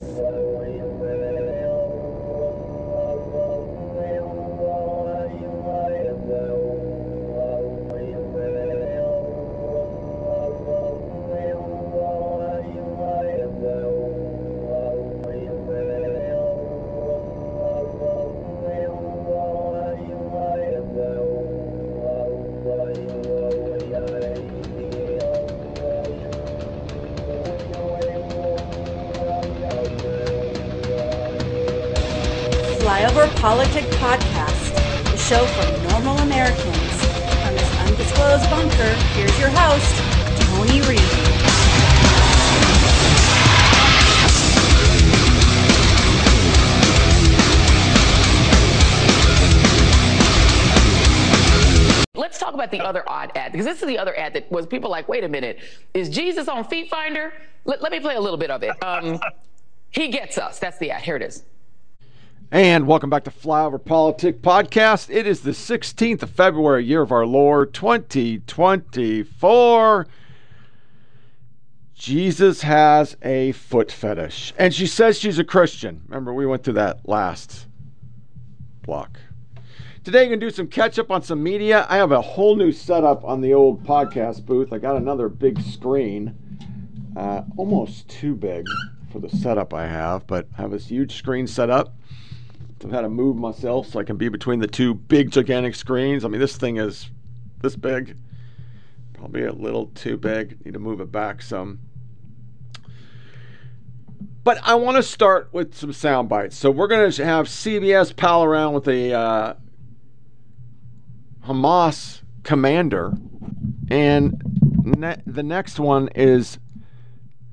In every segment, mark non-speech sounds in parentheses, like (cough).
Salvo y. PolitiK Podcast, the show for normal Americans. From this undisclosed bunker, here's your host, Tony Reed. Let's talk about the other odd ad because this is the other ad that was people like, wait a minute, is Jesus on Feet Finder? Let, let me play a little bit of it. Um, he gets us. That's the ad. Here it is. And welcome back to Flyover PolitiK Podcast. It is the 16th of February, year of our Lord 2024. Jesus has a foot fetish. And she says she's a Christian. Remember, we went through that last block. Today, you're going to do some catch up on some media. I have a whole new setup on the old podcast booth. I got another big screen, uh, almost too big for the setup I have, but I have this huge screen set up. I've had to move myself so I can be between the two big, gigantic screens. I mean, this thing is this big, probably a little too big. Need to move it back some. But I want to start with some sound bites. So we're going to have CBS pal around with a uh, Hamas commander, and ne- the next one is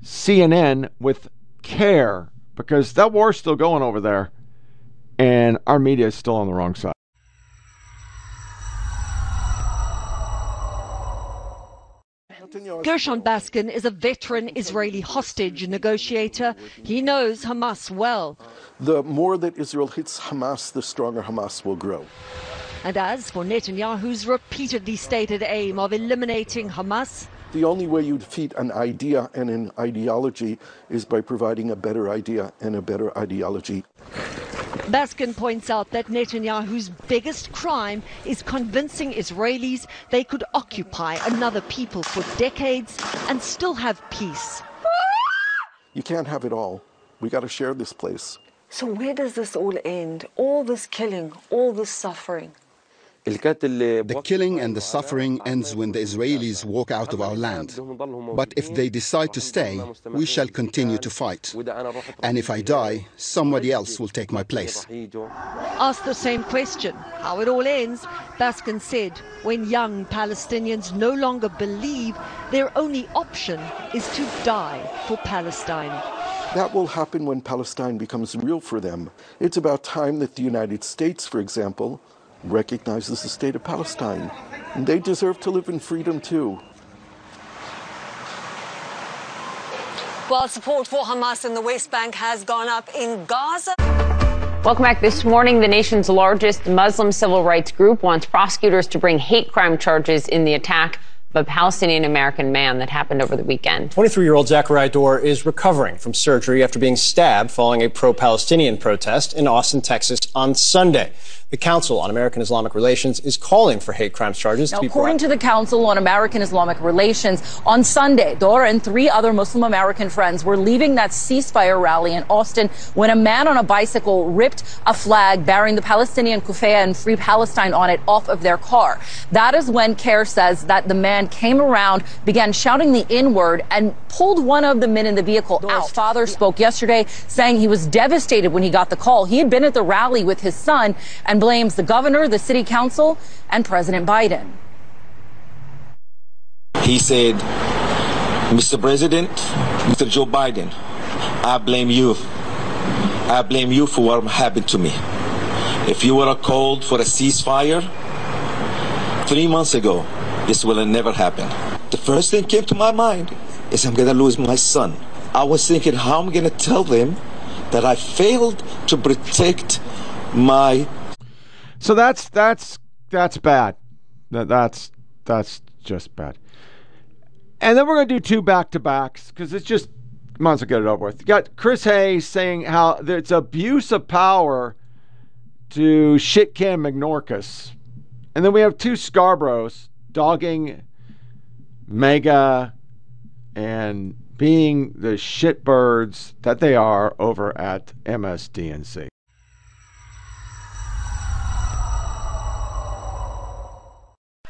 CNN with care because that war's still going over there, and our media is still on the wrong side. Gershon Baskin is a veteran Israeli hostage negotiator. He knows Hamas well. The more that Israel hits Hamas, the stronger Hamas will grow. And as for Netanyahu's repeatedly stated aim of eliminating Hamas, The only way you defeat an idea and an ideology is by providing a better idea and a better ideology. Baskin points out that Netanyahu's biggest crime is convincing Israelis they could occupy another people for decades and still have peace. You can't have it all. We got to share this place. So where does this all end? All this killing, all this suffering. The killing and the suffering ends when the Israelis walk out of our land. But if they decide to stay, we shall continue to fight. And if I die, somebody else will take my place. Asked the same question, how it all ends, Baskin said, when young Palestinians no longer believe their only option is to die for Palestine. That will happen when Palestine becomes real for them. It's about time that the United States, for example, recognizes the state of Palestine. And they deserve to live in freedom too. While support for Hamas in the West Bank has gone up in Gaza. Welcome back. This morning, the nation's largest Muslim civil rights group wants prosecutors to bring hate crime charges in the attack of a Palestinian American man that happened over the weekend. 23 year old Zachariah Doar is recovering from surgery after being stabbed following a pro Palestinian protest in Austin, Texas on Sunday. The Council on American Islamic Relations is calling for hate crimes charges Now, to be according brought. to the Council on American Islamic Relations, on Sunday, Doar and three other Muslim American friends were leaving that ceasefire rally in Austin when a man on a bicycle ripped a flag bearing the Palestinian Kufaya and Free Palestine on it off of their car. That is when CAIR says that the man came around, began shouting the N word, and pulled one of the men in the vehicle out. Father spoke yesterday saying he was devastated when he got the call. He had been at the rally with his son and blames the governor, the city council, and President Biden. He said, Mr. President, Mr. Joe Biden, I blame you. I blame you for what happened to me. If you have called for a ceasefire three months ago, this will have never happened. The first thing came to my mind is I'm going to lose my son. I was thinking, how am I going to tell them that I failed to protect my So that's that's that's bad. That that's that's just bad. And then we're gonna do two back to backs because it's just might as well get it over with. You got Chris Hayes saying how it's abuse of power to shit can Mayorkas. And then we have two Scarboroughs dogging MAGA and being the shitbirds that they are over at MSDNC.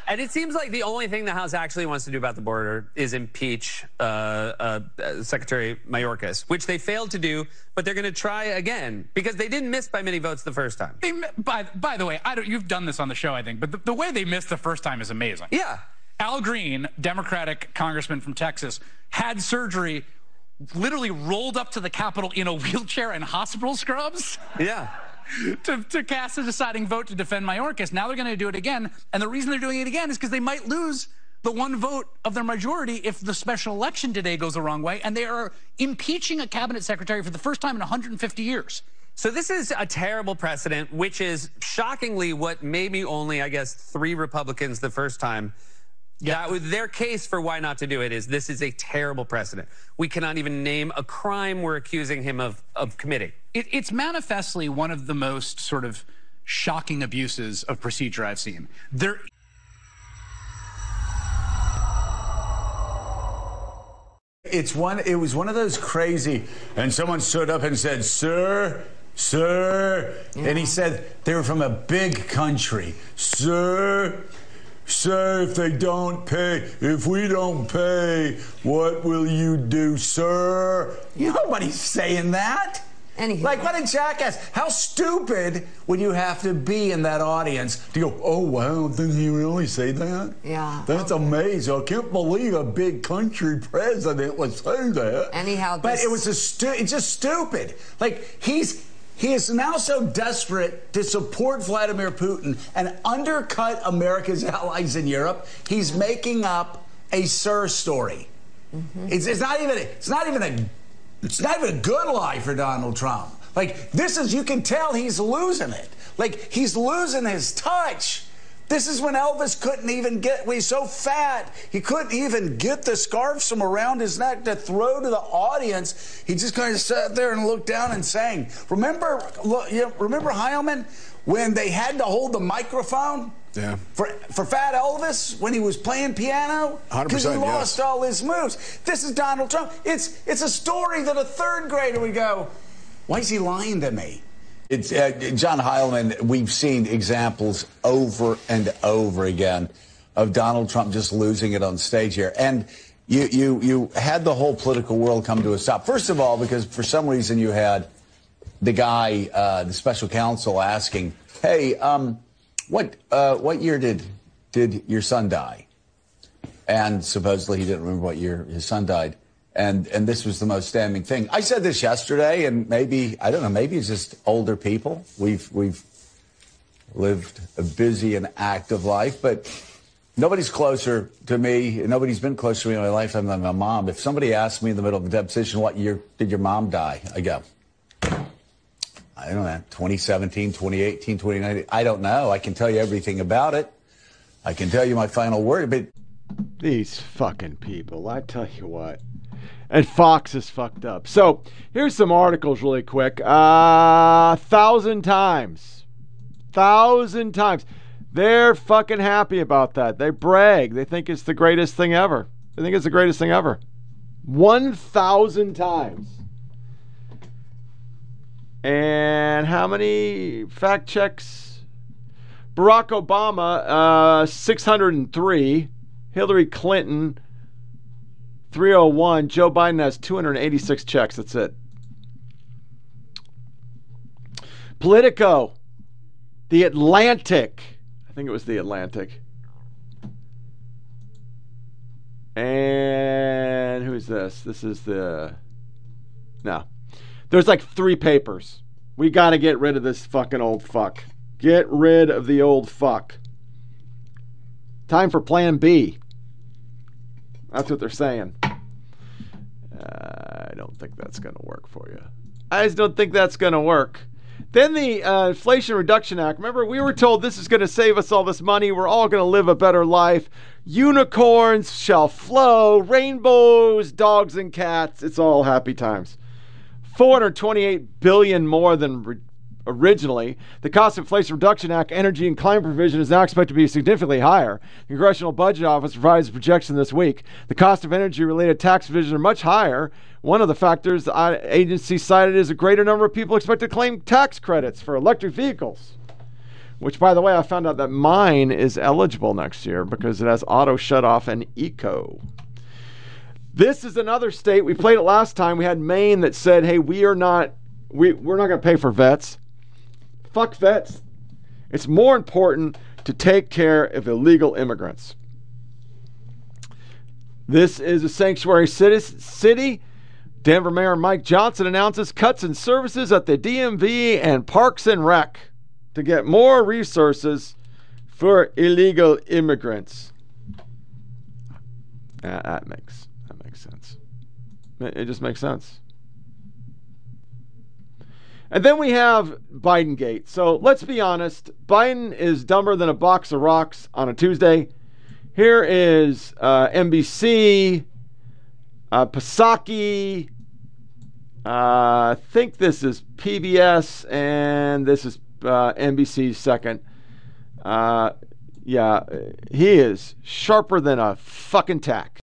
And it seems like the only thing the House actually wants to do about the border is impeach uh, uh, Secretary Mayorkas, which they failed to do, but they're going to try again because they didn't miss by many votes the first time. They, by, by the way, I don't, you've done this on the show, I think, but the, the way they missed the first time is amazing. Yeah. Al Green, Democratic congressman from Texas, had surgery, literally rolled up to the Capitol in a wheelchair and hospital scrubs. Yeah. To, to cast a deciding vote to defend Mayorkas. Now they're going to do it again. And the reason they're doing it again is because they might lose the one vote of their majority if the special election today goes the wrong way. And they are impeaching a cabinet secretary for the first time in 150 years. So this is a terrible precedent, which is shockingly what maybe only, I guess, three Republicans the first time yeah. That, their case for why not to do it is this is a terrible precedent. We cannot even name a crime we're accusing him of, of committing. It, it's manifestly one of the most sort of shocking abuses of procedure I've seen. There. It's one. It was one of those crazy, and someone stood up and said, "Sir, sir," yeah. and he said they were from a big country, sir. Sir, if they don't pay, if we don't pay, what will you do, sir? Nobody's saying that. Anyhow. Like, what a jackass. How stupid would you have to be in that audience to go, oh, wow, didn't he really say that? Yeah. That's okay. amazing. I can't believe a big country president would say that. Anyhow, But it was a stu- it's just stupid. Like, he's he is now so desperate to support Vladimir Putin and undercut America's (laughs) allies in Europe, he's making up a Sir story. Mm-hmm. It's, it's, not even it's not even a it's not even a good lie for Donald Trump. Like this is you can tell he's losing it. Like he's losing his touch. This is when Elvis couldn't even get, well, he's so fat, he couldn't even get the scarf from around his neck to throw to the audience. He just kind of sat there and looked down and sang. Remember, look, you remember Heilemann when they had to hold the microphone? Yeah. For, for Fat Elvis when he was playing piano? Because he lost yes. all his moves. This is Donald Trump. It's, it's a story that a third grader would go, why is he lying to me? It's uh, John Heilemann. We've seen examples over and over again of Donald Trump just losing it on stage here, and you you you had the whole political world come to a stop. First of all, because for some reason you had the guy, uh, the special counsel, asking, "Hey, um, what uh, what year did did your son die?" And supposedly he didn't remember what year his son died and and this was the most damning thing. I said this yesterday, and maybe I don't know, maybe it's just older people. We've we've lived a busy and active life, but nobody's closer to me. Nobody's been closer to me in my life than my mom. If somebody asked me in the middle of a deposition, "What year did your mom die?" I go. I don't know, 2017, 2018, 2019. I don't know. I can tell you everything about it. I can tell you my final word, but these fucking people, I tell you what and Fox is fucked up. So here's some articles really quick. Uh, thousand times, thousand times. They're fucking happy about that. They brag. They think it's the greatest thing ever. They think it's the greatest thing ever. One thousand times. And how many fact checks? Barack Obama, uh, 603. Hillary Clinton, 301. Joe Biden has 286 checks. That's it. Politico, The Atlantic. I think it was The Atlantic. And who's this? This is the. No. There's like three papers. We got to get rid of this fucking old fuck. Get rid of the old fuck. Time for plan B. That's what they're saying. Uh, I don't think that's going to work for you. I just don't think that's going to work. Then the uh, Inflation Reduction Act. Remember, we were told this is going to save us all this money. We're all going to live a better life. Unicorns shall flow, rainbows, dogs, and cats. It's all happy times. 428 billion more than originally. The Cost Inflation Reduction Act Energy and Climate Provision is now expected to be significantly higher. The Congressional Budget Office provides a projection this week. The cost of energy related tax provisions are much higher one of the factors the agency cited is a greater number of people expect to claim tax credits for electric vehicles. Which, by the way, I found out that mine is eligible next year because it has auto shut off and eco. This is another state. We played it last time. We had Maine that said, hey, we are not, we, we're not going to pay for vets. Fuck vets. It's more important to take care of illegal immigrants. This is a sanctuary city Denver Mayor Mike Johnston announces cuts in services at the DMV and Parks and Rec to get more resources for illegal immigrants. Uh, that makes that makes sense. It just makes sense. And then we have Biden Gate. So let's be honest, Biden is dumber than a box of rocks on a Tuesday. Here is uh, NBC, uh, Psaki, uh, I think this is PBS and this is uh, NBC's second. Uh, yeah, he is sharper than a fucking tack.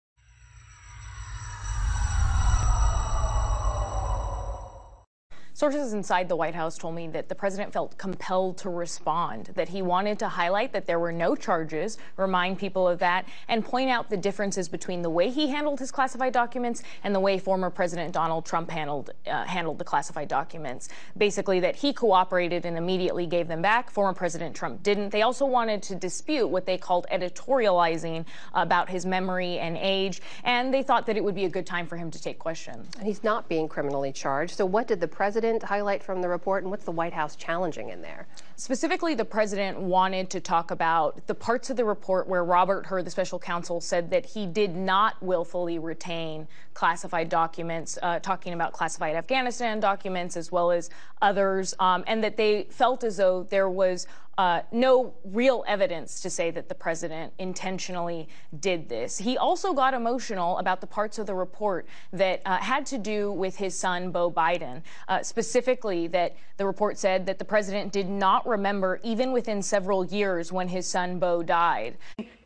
Sources inside the White House told me that the president felt compelled to respond, that he wanted to highlight that there were no charges, remind people of that, and point out the differences between the way he handled his classified documents and the way former President Donald Trump handled uh, handled the classified documents. Basically, that he cooperated and immediately gave them back. Former President Trump didn't. They also wanted to dispute what they called editorializing about his memory and age, and they thought that it would be a good time for him to take questions. And he's not being criminally charged. So, what did the president? Highlight from the report, and what's the White House challenging in there? Specifically, the president wanted to talk about the parts of the report where Robert Hur, the special counsel, said that he did not willfully retain classified documents, uh, talking about classified Afghanistan documents as well as others, um, and that they felt as though there was uh, no real evidence to say that the president intentionally did this. He also got emotional about the parts of the report that uh, had to do with his son, Beau Biden. Uh, specifically, that the report said that the president did not remember, even within several years, when his son, Beau, died.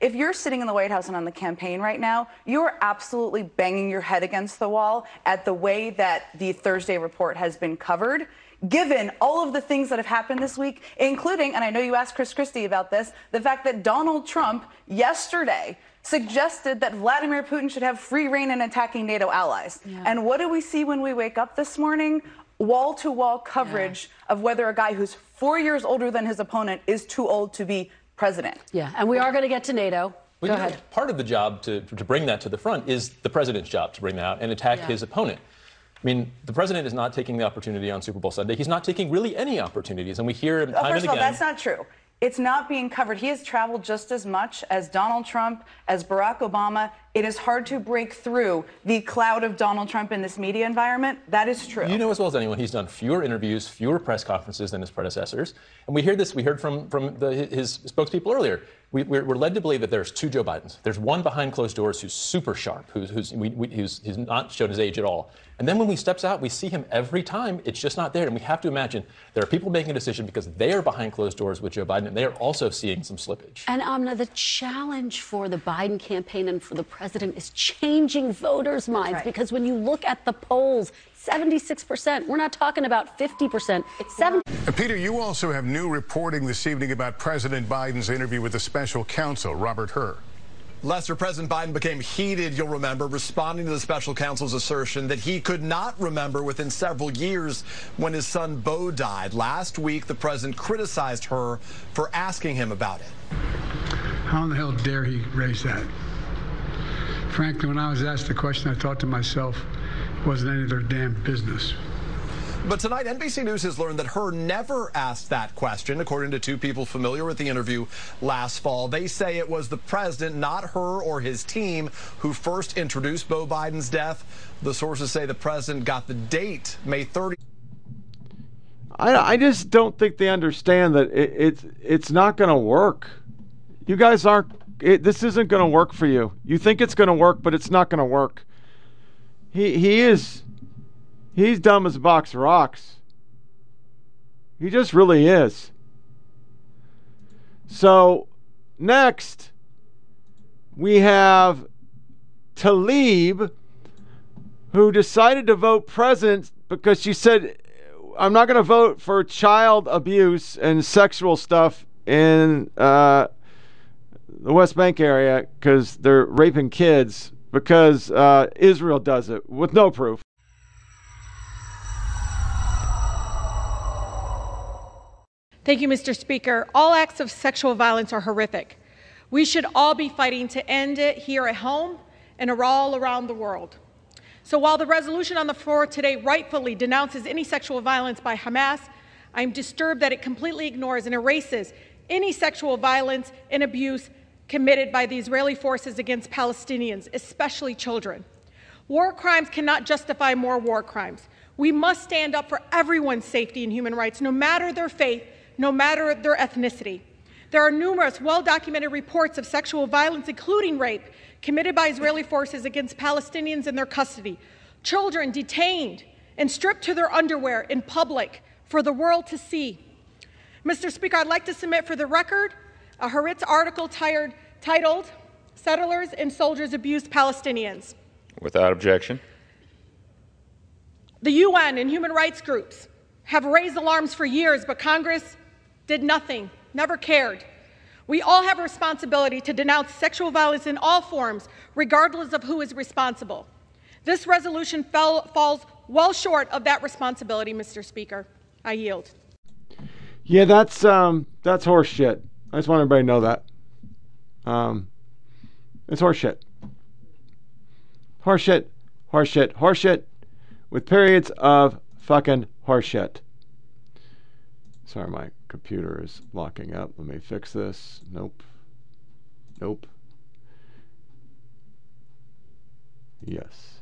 If you're sitting in the White House and on the campaign right now, you're absolutely banging your head against the wall at the way that the Thursday report has been covered given all of the things that have happened this week, including, and I know you asked Chris Christie about this, the fact that Donald Trump yesterday suggested that Vladimir Putin should have free reign in attacking NATO allies. Yeah. And what do we see when we wake up this morning? Wall to wall coverage yeah. of whether a guy who's four years older than his opponent is too old to be president. Yeah, and we are going to get to NATO. Well, Go ahead. part of the job to, to bring that to the front is the president's job to bring that out and attack yeah. his opponent. I mean, the president is not taking the opportunity on Super Bowl Sunday. He's not taking really any opportunities, and we hear him oh, time oh, and again. First of all, that's not true. It's not being covered. He has traveled just as much as Donald Trump, as Barack Obama. It is hard to break through the cloud of Donald Trump in this media environment. That is true. You know as well as anyone, he's done fewer interviews, fewer press conferences than his predecessors. And we hear this, we heard from, from the, his spokespeople earlier we, are led to believe that there's two Joe Bidens. There's one behind closed doors who's super sharp, who's, who's, we, we, who's, who's not shown his age at all. And then when he steps out, we see him every time. It's just not there. And we have to imagine there are people making a decision because they are behind closed doors with Joe Biden, and they are also seeing some slippage. And Amna, the challenge for the Biden campaign and for the president is changing voters' minds right. because when you look at the polls, 76%. We're not talking about 50%. It's 70. Peter, you also have new reporting this evening about President Biden's interview with the special counsel, Robert Hur. Lester, President Biden became heated, you'll remember, responding to the special counsel's assertion that he could not remember within several years when his son Beau died. Last week, the president criticized Hur for asking him about it. How in the hell dare he raise that? Frankly, when I was asked the question, I thought to myself, wasn't any of their damn business. But tonight, NBC News has learned that Hur never asked that question, according to two people familiar with the interview last fall. They say it was the president, not Hur or his team, who first introduced Beau Biden's death. The sources say the president got the date, May 30th. I, I just don't think they understand that it, it's it's not going to work. You guys aren't. It, this isn't going to work for you. You think it's going to work, but it's not going to work. He he is. He's dumb as a box of rocks. He just really is. So next, we have Tlaib who decided to vote present because she said I'm not going to vote for child abuse and sexual stuff in uh, the West Bank area because they're raping kids because uh, Israel does it with no proof. Thank you, Mr. Speaker. All acts of sexual violence are horrific. We should all be fighting to end it here at home and all around the world. So while the resolution on the floor today rightfully denounces any sexual violence by Hamas, I'm disturbed that it completely ignores and erases any sexual violence and abuse committed by the Israeli forces against Palestinians, especially children. War crimes cannot justify more war crimes. We must stand up for everyone's safety and human rights, no matter their faith, no matter their ethnicity. There are numerous well documented reports of sexual violence, including rape, committed by Israeli forces against Palestinians in their custody, children detained and stripped to their underwear in public for the world to see. Mr. Speaker, I'd like to submit for the record a Haaretz article tired, titled Settlers and Soldiers Abused Palestinians. Without objection. The UN and human rights groups have raised alarms for years, but Congress did nothing, never cared. We all have a responsibility to denounce sexual violence in all forms, regardless of who is responsible. This resolution fell, falls well short of that responsibility, Mr. Speaker. I yield. Yeah, that's um, that's horseshit. I just want everybody to know that. Um, it's horseshit. Horseshit, horseshit, horseshit, with periods of fucking horseshit. Sorry, my computer is locking up. Let me fix this. Nope. Nope. Yes.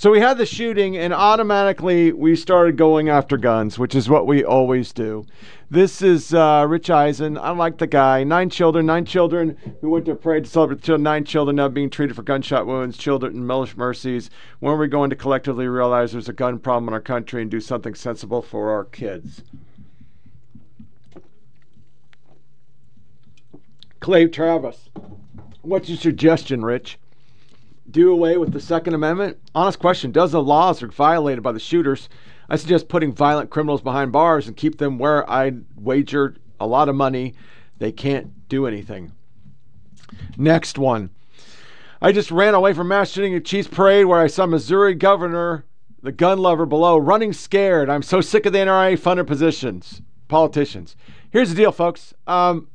So we had the shooting, and automatically we started going after guns, which is what we always do. This is uh, Rich Eisen. I like the guy. Nine children, nine children who went to parade to celebrate nine children now being treated for gunshot wounds, children in Mellish Mercies. When are we going to collectively realize there's a gun problem in our country and do something sensible for our kids? Clay Travis, what's your suggestion, Rich? Do away with the Second Amendment? Honest question. Does the laws are violated by the shooters? I suggest putting violent criminals behind bars and keep them where I wager a lot of money they can't do anything. Next one. I just ran away from mass shooting at Chiefs Parade where I saw Missouri governor, the gun lover below, running scared. I'm so sick of the NRA funded positions, politicians. Here's the deal, folks. Um,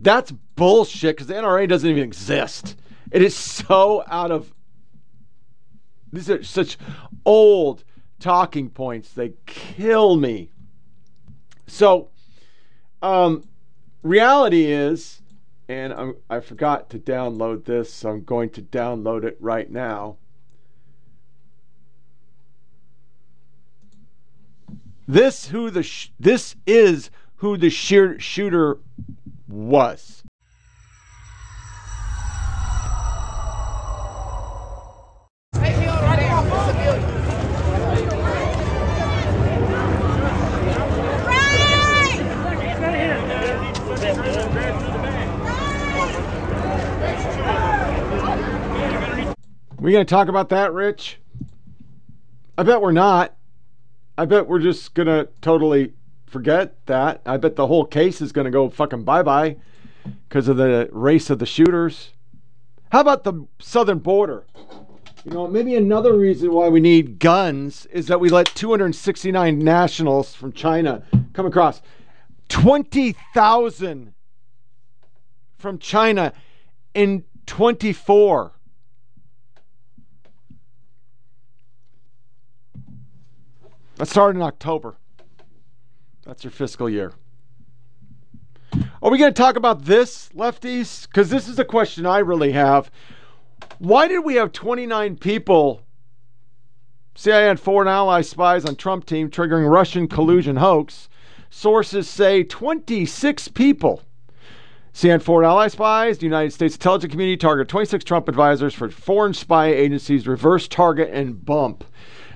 that's bullshit because the NRA doesn't even exist. It is so out of. These are such old talking points. They kill me. So, um, reality is, and I'm, I forgot to download this, so I'm going to download it right now. This who the sh- this is who the sheer shooter was. We going to talk about that, Rich? I bet we're not. I bet we're just going to totally forget that. I bet the whole case is going to go fucking bye bye because of the race of the shooters. How about the southern border? You know, maybe another reason why we need guns is that we let 269 nationals from China come across. 20,000 from China in 24. That started in October. That's your fiscal year. Are we going to talk about this, lefties? Because this is a question I really have. Why did we have 29 people CIA had foreign ally spies on Trump team triggering Russian collusion hoax. Sources say 26 people. Had foreign ally spies. The United States intelligence community targeted 26 Trump advisors for foreign spy agencies reverse target and bump.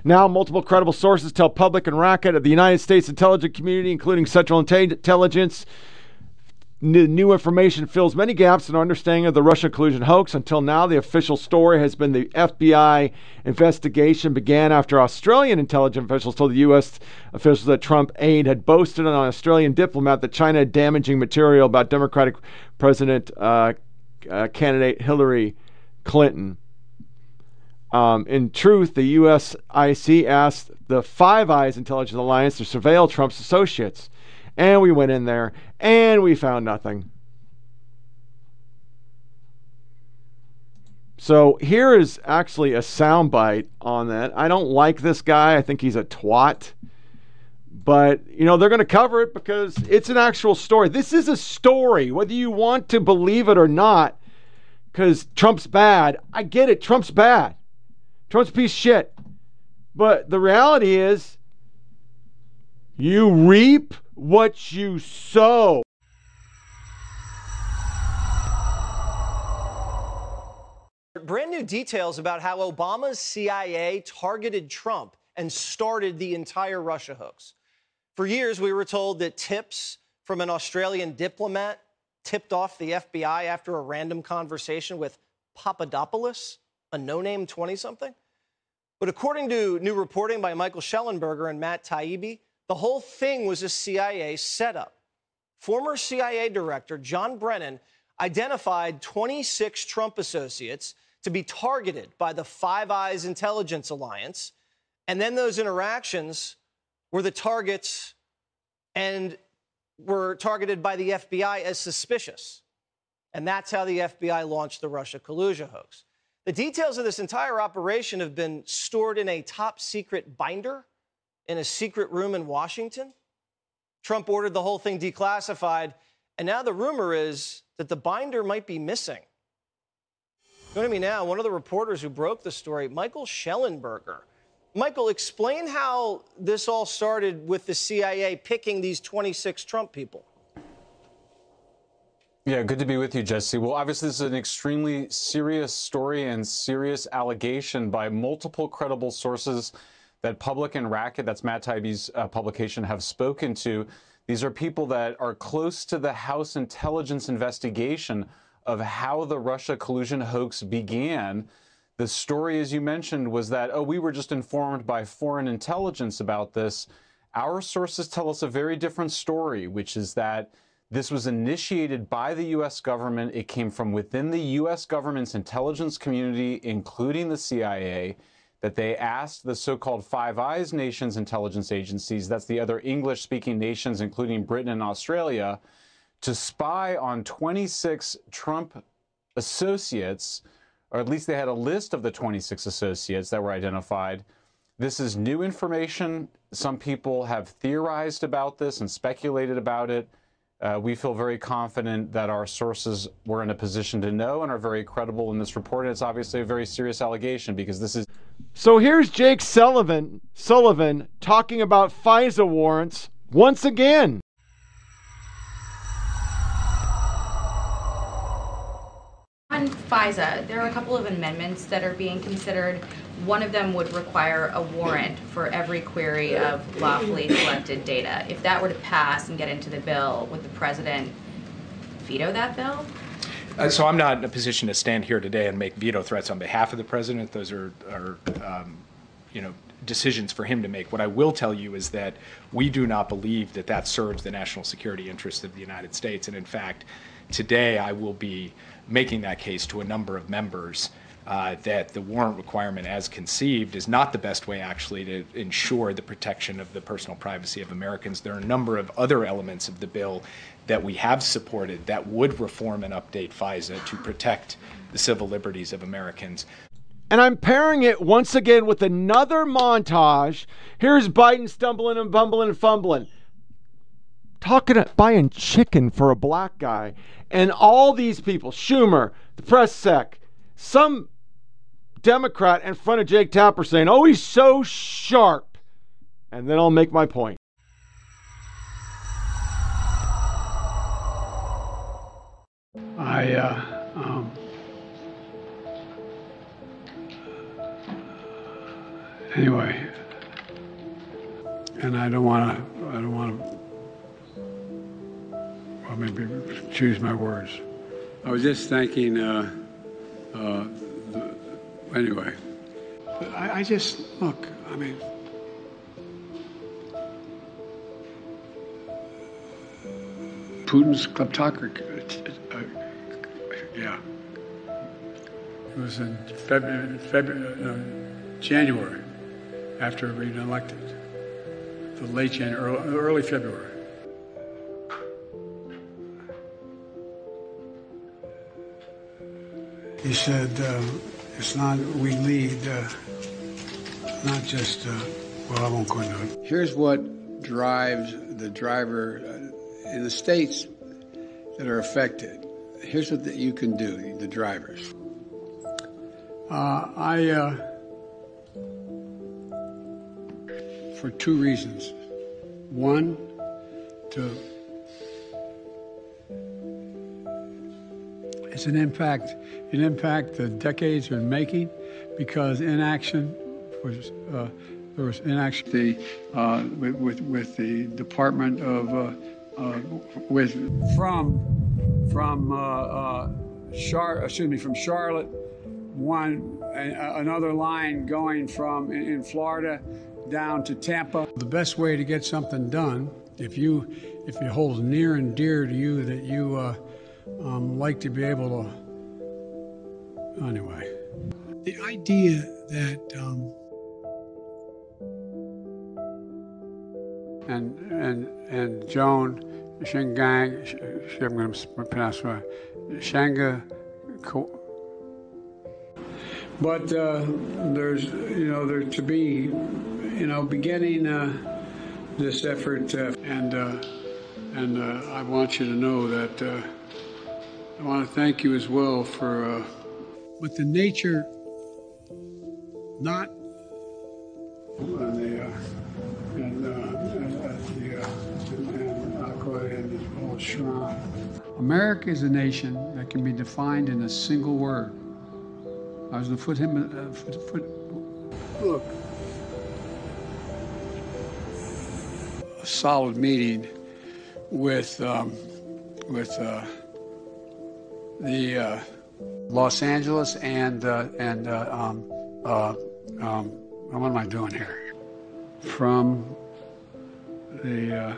Now, multiple credible sources tell Public and Racket of the United States intelligence community, including Central Intelligence, new information fills many gaps in our understanding of the Russia collusion hoax. Until now, the official story has been the FBI investigation began after Australian intelligence officials told the U.S. officials that Trump aide had boasted on an Australian diplomat that China had damaging material about Democratic President uh, uh, candidate Hillary Clinton. Um, in truth, the USIC asked the Five Eyes Intelligence Alliance to surveil Trump's associates. And we went in there and we found nothing. So here is actually a soundbite on that. I don't like this guy. I think he's a twat. But, you know, they're going to cover it because it's an actual story. This is a story, whether you want to believe it or not, because Trump's bad. I get it. Trump's bad. Trump's a piece of shit. But the reality is, you reap what you sow. Brand new details about how Obama's CIA targeted Trump and started the entire Russia hoax. For years, we were told that tips from an Australian diplomat tipped off the FBI after a random conversation with Papadopoulos, a no name 20 something. But according to new reporting by Michael Shellenberger and Matt Taibbi, the whole thing was a CIA setup. Former CIA Director John Brennan identified 26 Trump associates to be targeted by the Five Eyes Intelligence Alliance. And then those interactions were the targets and were targeted by the FBI as suspicious. And that's how the FBI launched the Russia collusion hoax. The details of this entire operation have been stored in a top secret binder in a secret room in Washington. Trump ordered the whole thing declassified, and now the rumor is that the binder might be missing. Joining me now, one of the reporters who broke the story, Michael Shellenberger. Michael, explain how this all started with the CIA picking these 26 Trump people. Yeah, good to be with you, Jesse. Well, obviously, this is an extremely serious story and serious allegation by multiple credible sources that Public and Racket, that's Matt Taibbi's uh, publication, have spoken to. These are people that are close to the House intelligence investigation of how the Russia collusion hoax began. The story, as you mentioned, was that, oh, we were just informed by foreign intelligence about this. Our sources tell us a very different story, which is that this was initiated by the U.S. government. It came from within the U.S. government's intelligence community, including the CIA that they asked the so called Five Eyes nations intelligence agencies, that's the other English speaking nations, including Britain and Australia, to spy on 26 Trump associates, or at least they had a list of the 26 associates that were identified. This is new information. Some people have theorized about this and speculated about it. Uh, we feel very confident that our sources were in a position to know and are very credible in this report. And it's obviously a very serious allegation because this is. So here's Jake Sullivan, Sullivan talking about FISA warrants once again. On FISA, there are a couple of amendments that are being considered. One of them would require a warrant for every query of lawfully collected data. If that were to pass and get into the bill, would the president veto that bill? Uh, so I'm not in a position to stand here today and make veto threats on behalf of the president. Those are, are um, you know, decisions for him to make. What I will tell you is that we do not believe that that serves the national security interests of the United States. And in fact, today I will be making that case to a number of members uh, that the warrant requirement as conceived is not the best way actually to ensure the protection of the personal privacy of Americans. There are a number of other elements of the bill that we have supported that would reform and update FISA to protect the civil liberties of Americans. And I'm pairing it once again with another montage. Here's Biden stumbling and bumbling and fumbling, talking, buying chicken for a black guy. And all these people, Schumer, the press sec, some Democrat in front of Jake Tapper saying, oh, he's so sharp. And then I'll make my point. I, uh, um, anyway, and I don't want to, I don't want to, well, maybe choose my words. I was just thinking, uh, uh, anyway, but I, I just, look, I mean, Putin's kleptocracy. Uh, yeah. It was in February, February uh, January after being elected. The late January, early, early February. He said, uh, it's not, we lead, uh, not just, uh, well, I won't go into it. Here's what drives the driver uh, in the states that are affected. Here's what that you can do, the drivers. Uh, I, uh, for two reasons. One, to it's an impact, an impact that decades are making, because inaction was uh, there was inaction the, uh, with, with with the Department of uh, uh with from from uh, uh, Char excuse me from Charlotte one another line going from in, in Florida down to Tampa. The best way to get something done, if you if it holds near and dear to you that you uh, um, like to be able to. Anyway, the idea that. Um, and and and Joan Shingang, I'm going to pronounce it, Shanga. But uh, there's, you know, there to be you know, beginning uh, this effort, uh, and uh, and uh, I want you to know that uh, I want to thank you as well for. Uh, but the nature, not the and the I'll go ahead and little shrine. America is a nation that can be defined in a single word. I was going to put him. Foot, foot, look. A solid meeting with um, with uh, the uh, Los Angeles and uh, and uh, um, uh, um, what am I doing here? From the uh,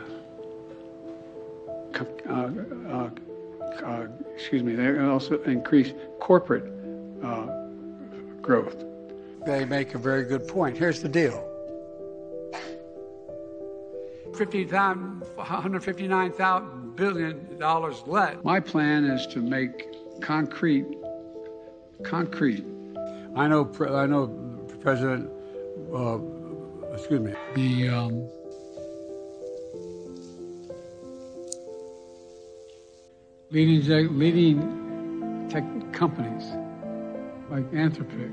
excuse me, they also increase corporate growth. They make a very good point. Here's the deal 159 billion dollars left. My plan is to make concrete, concrete. I know, I know, President. Uh, excuse me. The um, leading leading tech companies like Anthropic,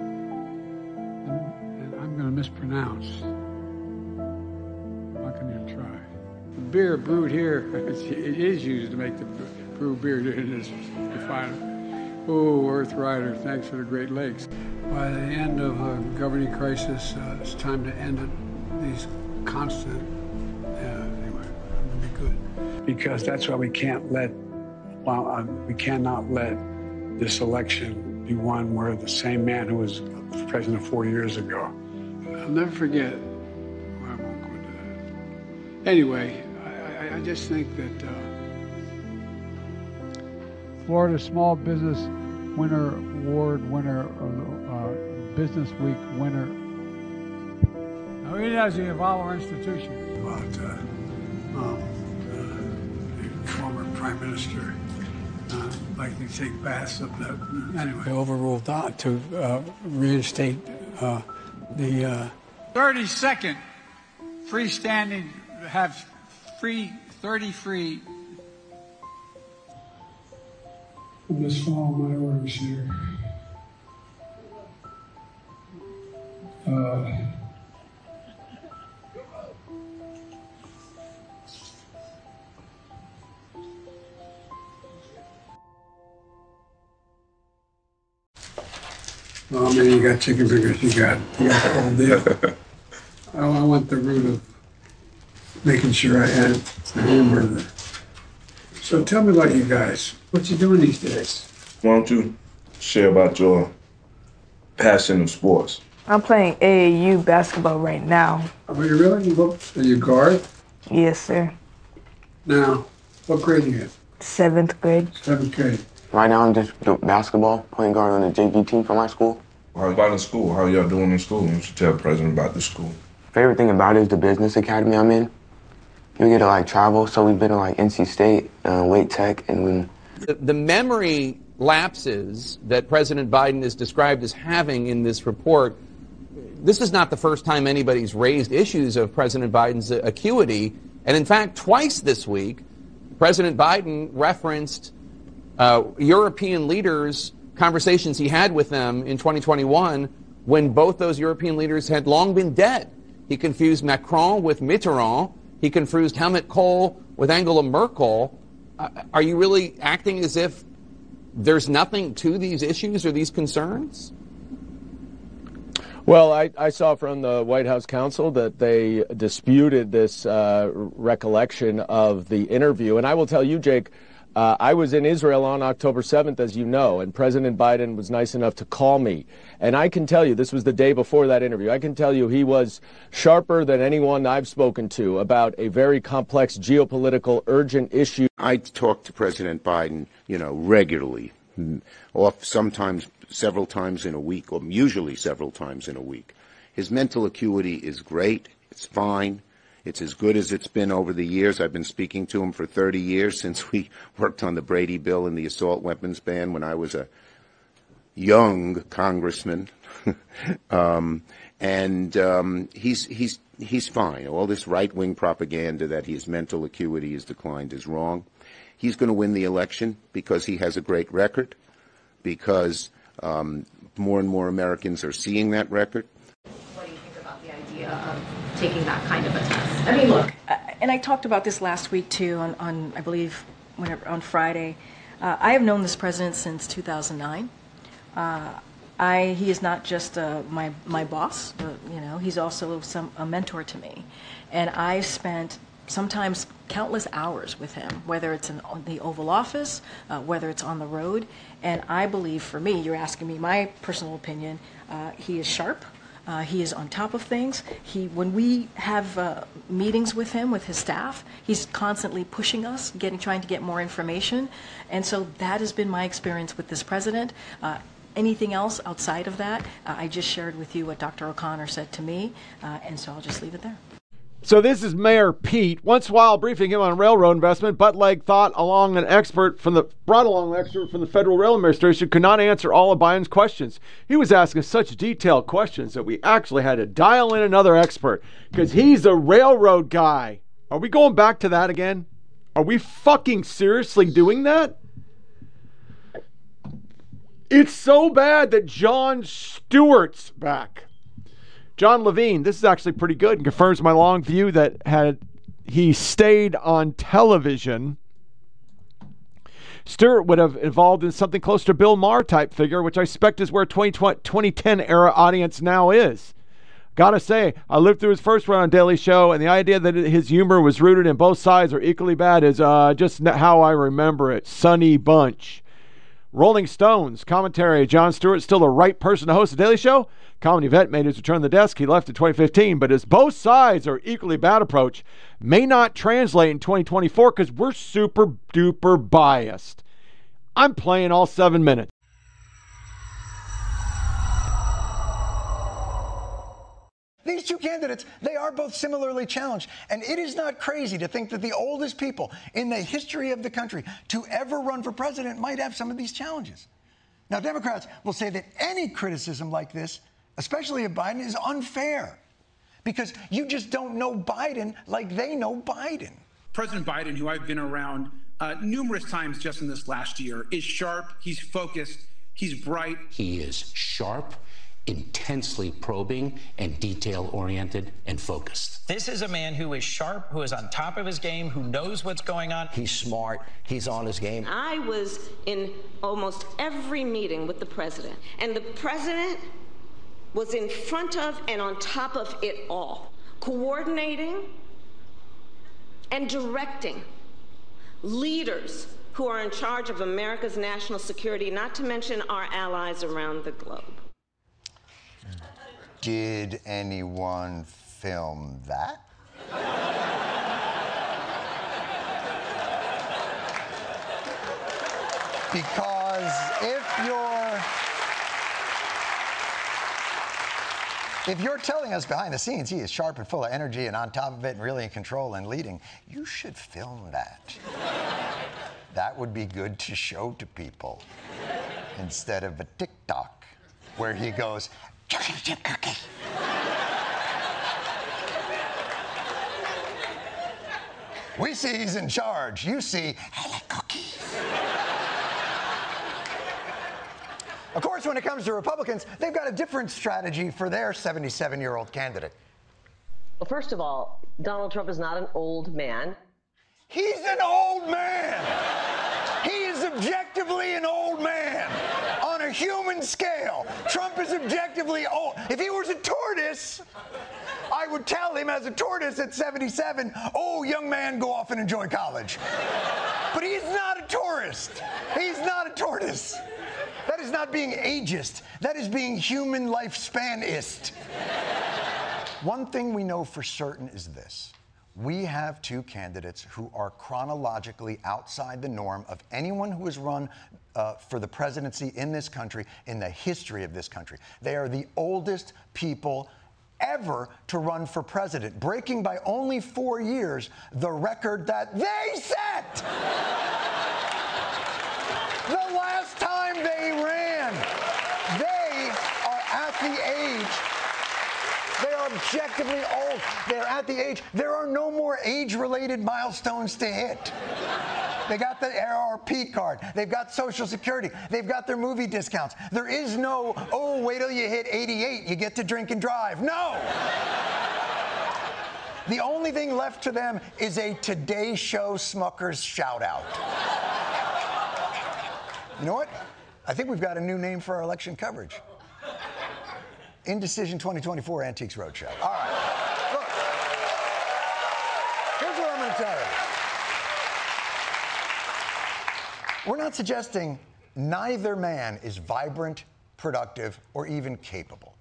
and, and I'm going to mispronounce Why can you try. The beer brewed here (laughs) it is used to make the brew beer in this refinery. Oh, Earth Rider, thanks for the Great Lakes. By the end of a governing crisis, uh, it's time to end it. These constant, yeah, anyway, be good. Because that's why we can't let, well, uh, we cannot let this election be one where the same man who was president four years ago. I'll never forget Anyway, I, I just think that uh, Florida Small Business Winner Award winner, uh, Business Week winner. Now, he doesn't involve our institution. About uh, um, uh, the former Prime Minister uh, like to take baths up that. Anyway, overruled that to uh, reinstate uh, the uh, 32nd freestanding have free, 30 free. Let's follow my orders here. Uh, Oh man, you got chicken fingers. You got, you got (laughs) the whole deal. I, I went the route of making sure I had the hamburger. So tell me about you guys. What you doing these days? Why don't you share about your passion of sports? I'm playing AAU basketball right now. Oh, are you really? What, are you guard? Yes, sir. Now, what grade you in? Seventh grade. Seventh grade. Right now, I'm just doing basketball, playing guard on the JV team for my school. How about in school? How y'all doing in school? You should tell the president about the school. Favorite thing about it is the business academy I'm in. We get to like travel, so we've been to like NC State, uh, Wake Tech, and we. The, the memory lapses that President Biden is described as having in this report. This is not the first time anybody's raised issues of President Biden's acuity. And in fact, twice this week, President Biden referenced uh, European leaders, conversations he had with them in 2021 when both those European leaders had long been dead. He confused Macron with Mitterrand. He confused Helmut Kohl with Angela Merkel. Uh, are you really acting as if there's nothing to these issues or these concerns? Well, I, I, saw from the White House counsel that they disputed this uh, recollection of the interview. And I will tell you, Jake, uh, I was in Israel on October 7th, as you know, and President Biden was nice enough to call me. And I can tell you, this was the day before that interview, I can tell you he was sharper than anyone I've spoken to about a very complex geopolitical, urgent issue. I talk to President Biden, you know, regularly, off sometimes several times in a week, or usually several times in a week. His mental acuity is great, it's fine. It's as good as it's been over the years. I've been speaking to him for 30 years since we (laughs) worked on the Brady bill and the assault weapons ban when I was a young congressman. (laughs) um, and um, he's he's he's fine. All this right wing propaganda that his mental acuity has declined is wrong. He's going to win the election because he has a great record, because um, more and more Americans are seeing that record. What do you think about the idea of taking that kind of a test? I mean, look, uh, and I talked about this last week too, on, on I believe whenever, on Friday. Uh, I have known this president since 2009. Uh, I, he is not just uh, my, my boss, but, you know, he's also some, a mentor to me. And I've spent sometimes countless hours with him, whether it's in the Oval Office, uh, whether it's on the road. And I believe for me, you're asking me my personal opinion, uh, he is sharp. Uh, he is on top of things. He, when we have uh, meetings with him, with his staff, he's constantly pushing us, getting, trying to get more information. And so that has been my experience with this president. Uh, anything else outside of that, uh, I just shared with you what Dr. O'Connor said to me, uh, and so I'll just leave it there. So this is Mayor Pete. Once while briefing him on railroad investment, Butt Leg thought along an expert from the brought along an expert from the Federal Rail Administration could not answer all of Biden's questions. He was asking such detailed questions that we actually had to dial in another expert because he's a railroad guy. Are we going back to that again? Are we fucking seriously doing that? It's so bad that Jon Stewart's back. John Levine, this is actually pretty good and confirms my long view that had he stayed on television, Stewart would have evolved in something close to Bill Maher type figure, which I suspect is where 2010 era audience now is. Gotta say, I lived through his first run on Daily Show, and the idea that his humor was rooted in both sides or equally bad is uh, just how I remember it. Sonny Bunch. Rolling Stones commentary. Jon Stewart still the right person to host the Daily Show. Comedy vet made his return to the desk. He left in 2015, but his both sides are equally bad approach may not translate in 2024 because we're super duper biased. I'm playing all seven minutes. These two candidates, they are both similarly challenged. And it is not crazy to think that the oldest people in the history of the country to ever run for president might have some of these challenges. Now, Democrats will say that any criticism like this, especially of Biden, is unfair because you just don't know Biden like they know Biden. President Biden, who I've been around uh, numerous times just in this last year, is sharp, he's focused, he's bright. He is sharp intensely probing and detail oriented and focused. This is a man who is sharp, who is on top of his game, who knows what's going on. He's smart, he's on his game. I was in almost every meeting with the president, and the president was in front of and on top of it all, coordinating and directing leaders who are in charge of America's national security, not to mention our allies around the globe. Did anyone film that? because if you're if you're telling us behind the scenes he is sharp and full of energy and on top of it and really in control and leading, you should film that. that would be good to show to people instead of a TikTok where he goes, chocolate chip cookie. We see he's in charge. You see, I like cookies. Of course, when it comes to Republicans, they've got a different strategy for their 77 year old candidate. Well, first of all, Donald Trump is not an old man. He's an old man. He is objectively an old man on human scale. Trump is objectively old. If he was a tortoise, I would tell him as a tortoise at 77, oh, young man, go off and enjoy college. But he's not a tourist. He's not a tortoise. That is not being ageist. That is being human lifespanist. One thing we know for certain is this. We have two candidates who are chronologically outside the norm of anyone who has run uh, for the presidency in this country in the history of this country. They are the oldest people ever to run for president, breaking by only four years the record that they set. (laughs) the last time they ran, they are at the age they are objectively old. They're at the age. There are no more age related milestones to hit. They got the AARP card. They've got Social Security. They've got their movie discounts. There is no, oh, wait till you hit 88, you get to drink and drive. No! The only thing left to them is a Today Show Smuckers shout out. You know what? I think we've got a new name for our election coverage. Indecision 2024 Antiques Roadshow. All right. Look, here's what I'm going to tell you. We're not suggesting neither man is vibrant, productive, or even capable.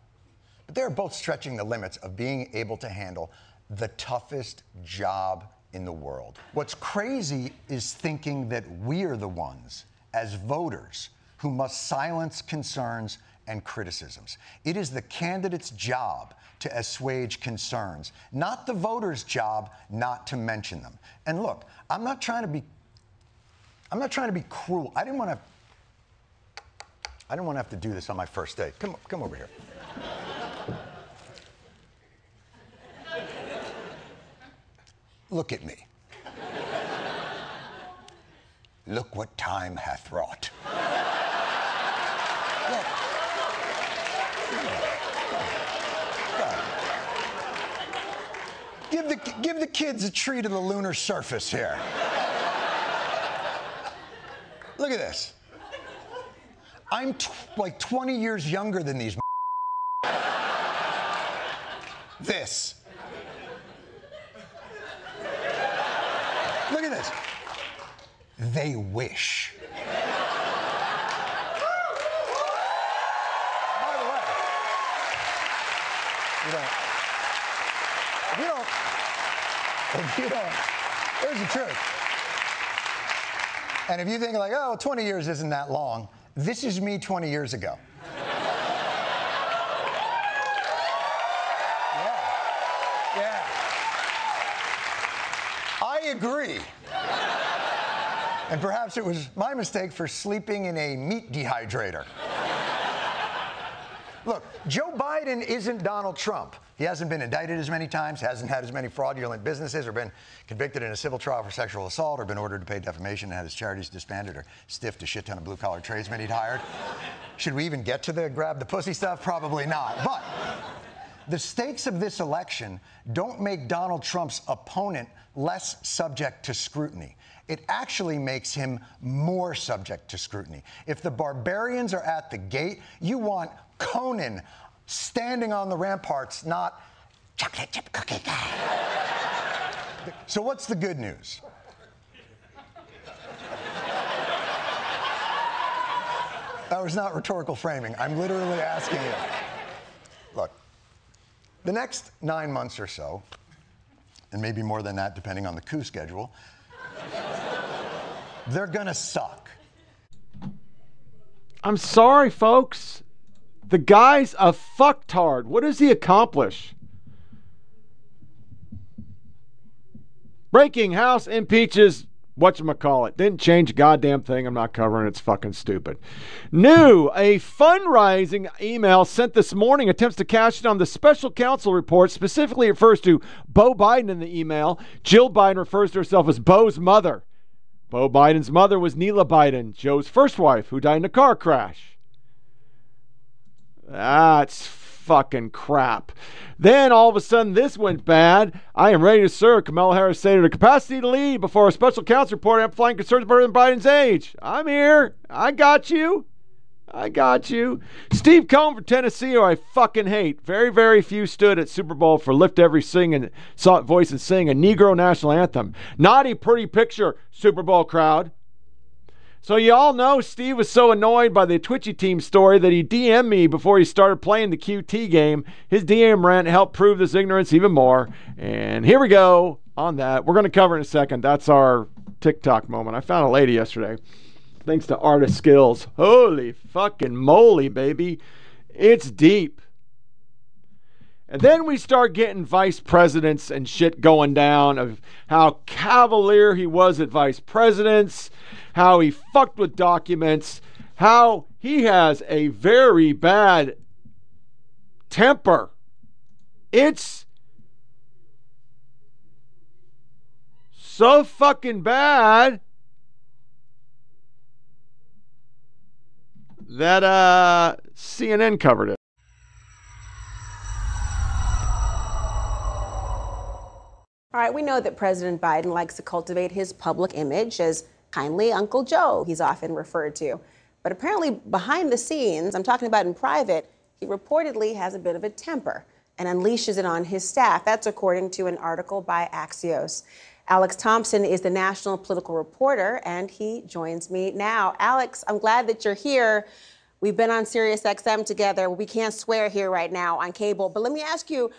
But they're both stretching the limits of being able to handle the toughest job in the world. What's crazy is thinking that we're the ones, as voters, who must silence concerns and criticisms. It is the candidate's job to assuage concerns, not the voter's job not to mention them. And look, I'm not trying to be I'm not trying to be cruel. I didn't want to I didn't want to have to do this on my first day. Come come over here. Look at me. Look what time hath wrought. Give the, give the kids a treat of the lunar surface here. Look at this. I'm t- like 20 years younger than these. this. Look at this. They wish. By the way, you don't. If you don't, if (laughs) you don't, here's the truth. And if you think like, oh, 20 years isn't that long, this is me 20 years ago. yeah. Yeah. I agree. And perhaps it was my mistake for sleeping in a meat dehydrator. Look, Joe Biden isn't Donald Trump. He hasn't been indicted as many times, hasn't had as many fraudulent businesses, or been convicted in a civil trial for sexual assault, or been ordered to pay defamation and had his charities disbanded, or stiffed a shit ton of blue collar tradesmen he'd hired. Should we even get to the grab the pussy stuff? Probably not. But the stakes of this election don't make Donald Trump's opponent less subject to scrutiny. It actually makes him more subject to scrutiny. If the barbarians are at the gate, you want Conan standing on the ramparts, not chocolate chip cookie guy. (laughs) so, what's the good news? That was not rhetorical framing. I'm literally asking you. Look, the next nine months or so, and maybe more than that, depending on the coup schedule, they're gonna suck. I'm sorry, folks. The guy's a fucktard. What does he accomplish? Breaking House impeaches whatchamacallit. Didn't change a goddamn thing. I'm not covering it. It's fucking stupid. New, a fundraising email sent this morning attempts to cash in on the special counsel report. Specifically refers to Bo Biden in the email. Jill Biden refers to herself as Bo's mother. Bo Biden's mother was Neilia Biden, Joe's first wife, who died in a car crash. That's fucking crap. Then all of a sudden this went bad. I am ready to serve, Kamala Harris stated. A capacity to lead before a special counsel report amplifying concerns about Biden's age. I'm here. I got you. I got you. Steve Cohen from Tennessee, who I fucking hate. Very, very few stood at Super Bowl for Lift Every Sing and saw voice and sing a Negro national anthem. A pretty picture, Super Bowl crowd. So you all know Steve was so annoyed by the Twitchy team story that he DM'd me before he started playing the QT game. His DM rant helped prove this ignorance even more. And here we go on that. We're going to cover in a second. That's our TikTok moment. I found a lady yesterday. Thanks to Art of Skills. Holy fucking moly, baby. It's deep. And then we start getting vice presidents and shit going down of how cavalier he was at vice presidents, how he fucked with documents, how he has a very bad temper. It's so fucking bad that uh, CNN covered it. All right, we know that President Biden likes to cultivate his public image as kindly Uncle Joe, he's often referred to. But apparently, behind the scenes, I'm talking about in private, he reportedly has a bit of a temper and unleashes it on his staff. That's according to an article by Axios. Alex Thompson is the national political reporter, and he joins me now. Alex, I'm glad that you're here. We've been on Sirius XM together. We can't swear here right now on cable, but let me ask you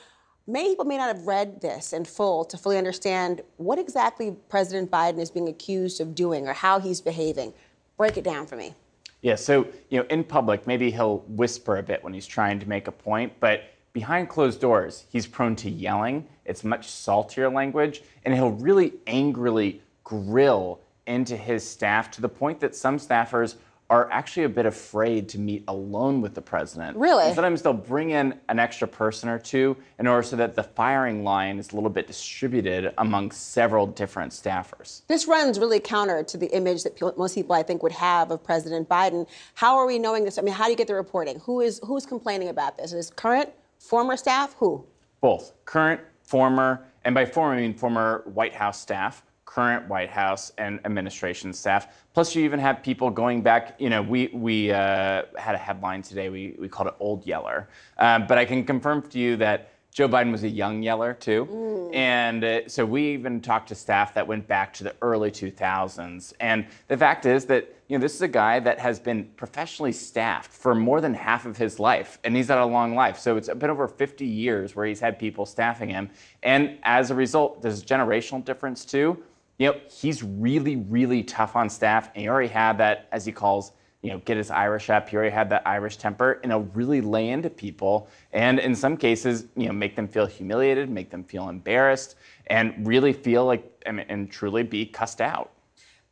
Many people may not have read this in full to fully understand what exactly President Biden is being accused of doing or how he's behaving. Break it down for me. Yeah, so you know, in public, maybe he'll whisper a bit when he's trying to make a point, but behind closed doors, he's prone to yelling. It's much saltier language, and he'll really angrily grill into his staff to the point that some staffers are actually a bit afraid to meet alone with the president. Really? And sometimes they'll bring in an extra person or two in order so that the firing line is a little bit distributed among several different staffers. This runs really counter to the image that people, most people, I think, would have of President Biden. How are we knowing this? I mean, how do you get the reporting? Who is who's complaining about this? Is current, former staff? Who? Both current, former, and by former I mean former White House staff current White House and administration staff. Plus, you even have people going back. You know, we we uh, had a headline today. We we called it Old Yeller, um, but I can confirm to you that Joe Biden was a young yeller too, Mm. and uh, so we even talked to staff that went back to the early 2000s. And the fact is that you know this is a guy that has been professionally staffed for more than half of his life, and he's had a long life. So it's been over 50 years where he's had people staffing him, and as a result, there's a generational difference too you know, he's really, really tough on staff. And he already had that, as he calls, you know, get his Irish up. He already had that Irish temper, and he'll really lay into people. And in some cases, you know, make them feel humiliated, make them feel embarrassed, and really feel like, and, and truly be cussed out.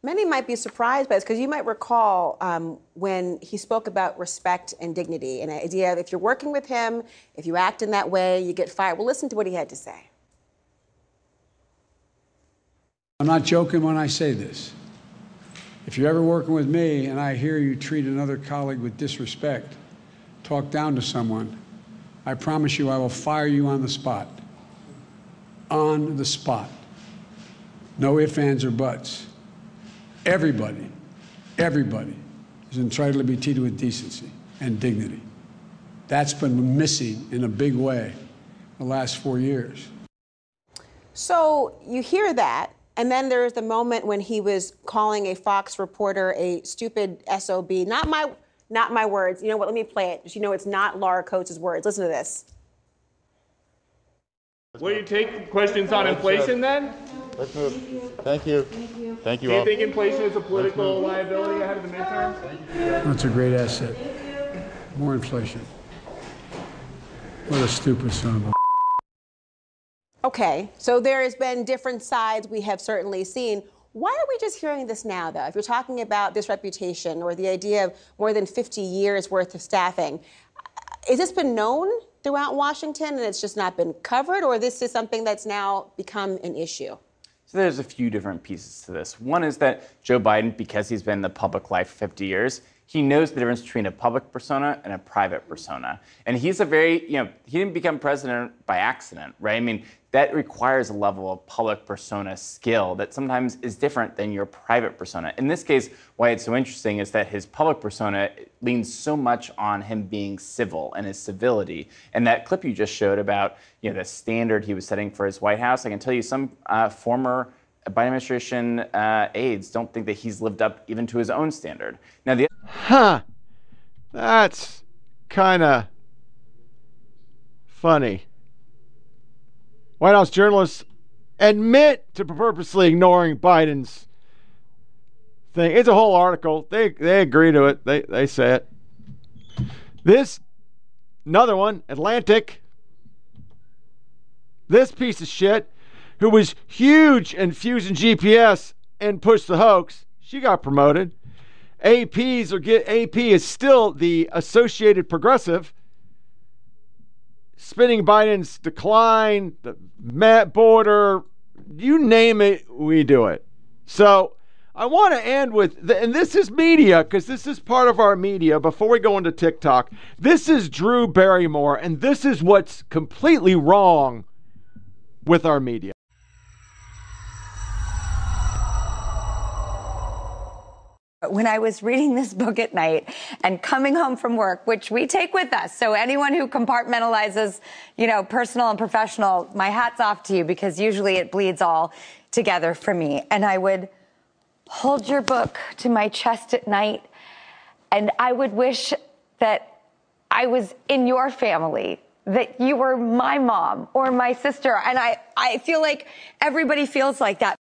Many might be surprised by this because you might recall um, when he spoke about respect and dignity and the idea of if you're working with him, if you act in that way, you get fired. Well, listen to what he had to say. I'm not joking when I say this. If you're ever working with me and I hear you treat another colleague with disrespect, talk down to someone, I promise you I will fire you on the spot. On the spot. No ifs, ands, or buts. Everybody, everybody is entitled to be treated with decency and dignity. That's been missing in a big way the last four years. So you hear that, and then there's the moment when he was calling a Fox reporter a stupid SOB. Not my, not my words. You know what? Let me play it. You know it's not Laura Coates' words. Listen to this. Will you take questions on inflation then? Let's move. Thank you. Thank you Do you all. think inflation is a political liability ahead of the midterms? That's a great asset. More inflation. What a stupid son of a. Okay, so there has been different sides we have certainly seen. Why are we just hearing this now, though? If you're talking about this reputation or the idea of more than 50 years worth of staffing, has this been known throughout Washington and it's just not been covered, or this is something that's now become an issue? So there's a few different pieces to this. One is that Joe Biden, because he's been in the public life for 50 years, he knows the difference between a public persona and a private persona. And he's a very, you know, he didn't become president by accident, right? I mean, that requires a level of public persona skill that sometimes is different than your private persona. In this case, why it's so interesting is that his public persona leans so much on him being civil and his civility. And that clip you just showed about, you know, the standard he was setting for his White House, I can tell you some uh, former Biden administration uh, aides don't think that he's lived up even to his own standard. Now, the Huh. That's kind of funny. White House journalists admit to purposely ignoring Biden's thing. It's a whole article. They they agree to it. They they say it. This another one, Atlantic. This piece of shit, who was huge in Fusion GPS and pushed the hoax, she got promoted. APs are get AP is still the Associated Progressive. Spinning Biden's decline, the Met border, you name it, we do it. So I want to end with, the, and this is media because this is part of our media. Before we go into TikTok, this is Drew Barrymore, and this is what's completely wrong with our media. When I was reading this book at night and coming home from work, which we take with us. So anyone who compartmentalizes, you know, personal and professional, my hat's off to you because usually it bleeds all together for me. And I would hold your book to my chest at night and I would wish that I was in your family, that you were my mom or my sister. And I, I feel like everybody feels like that.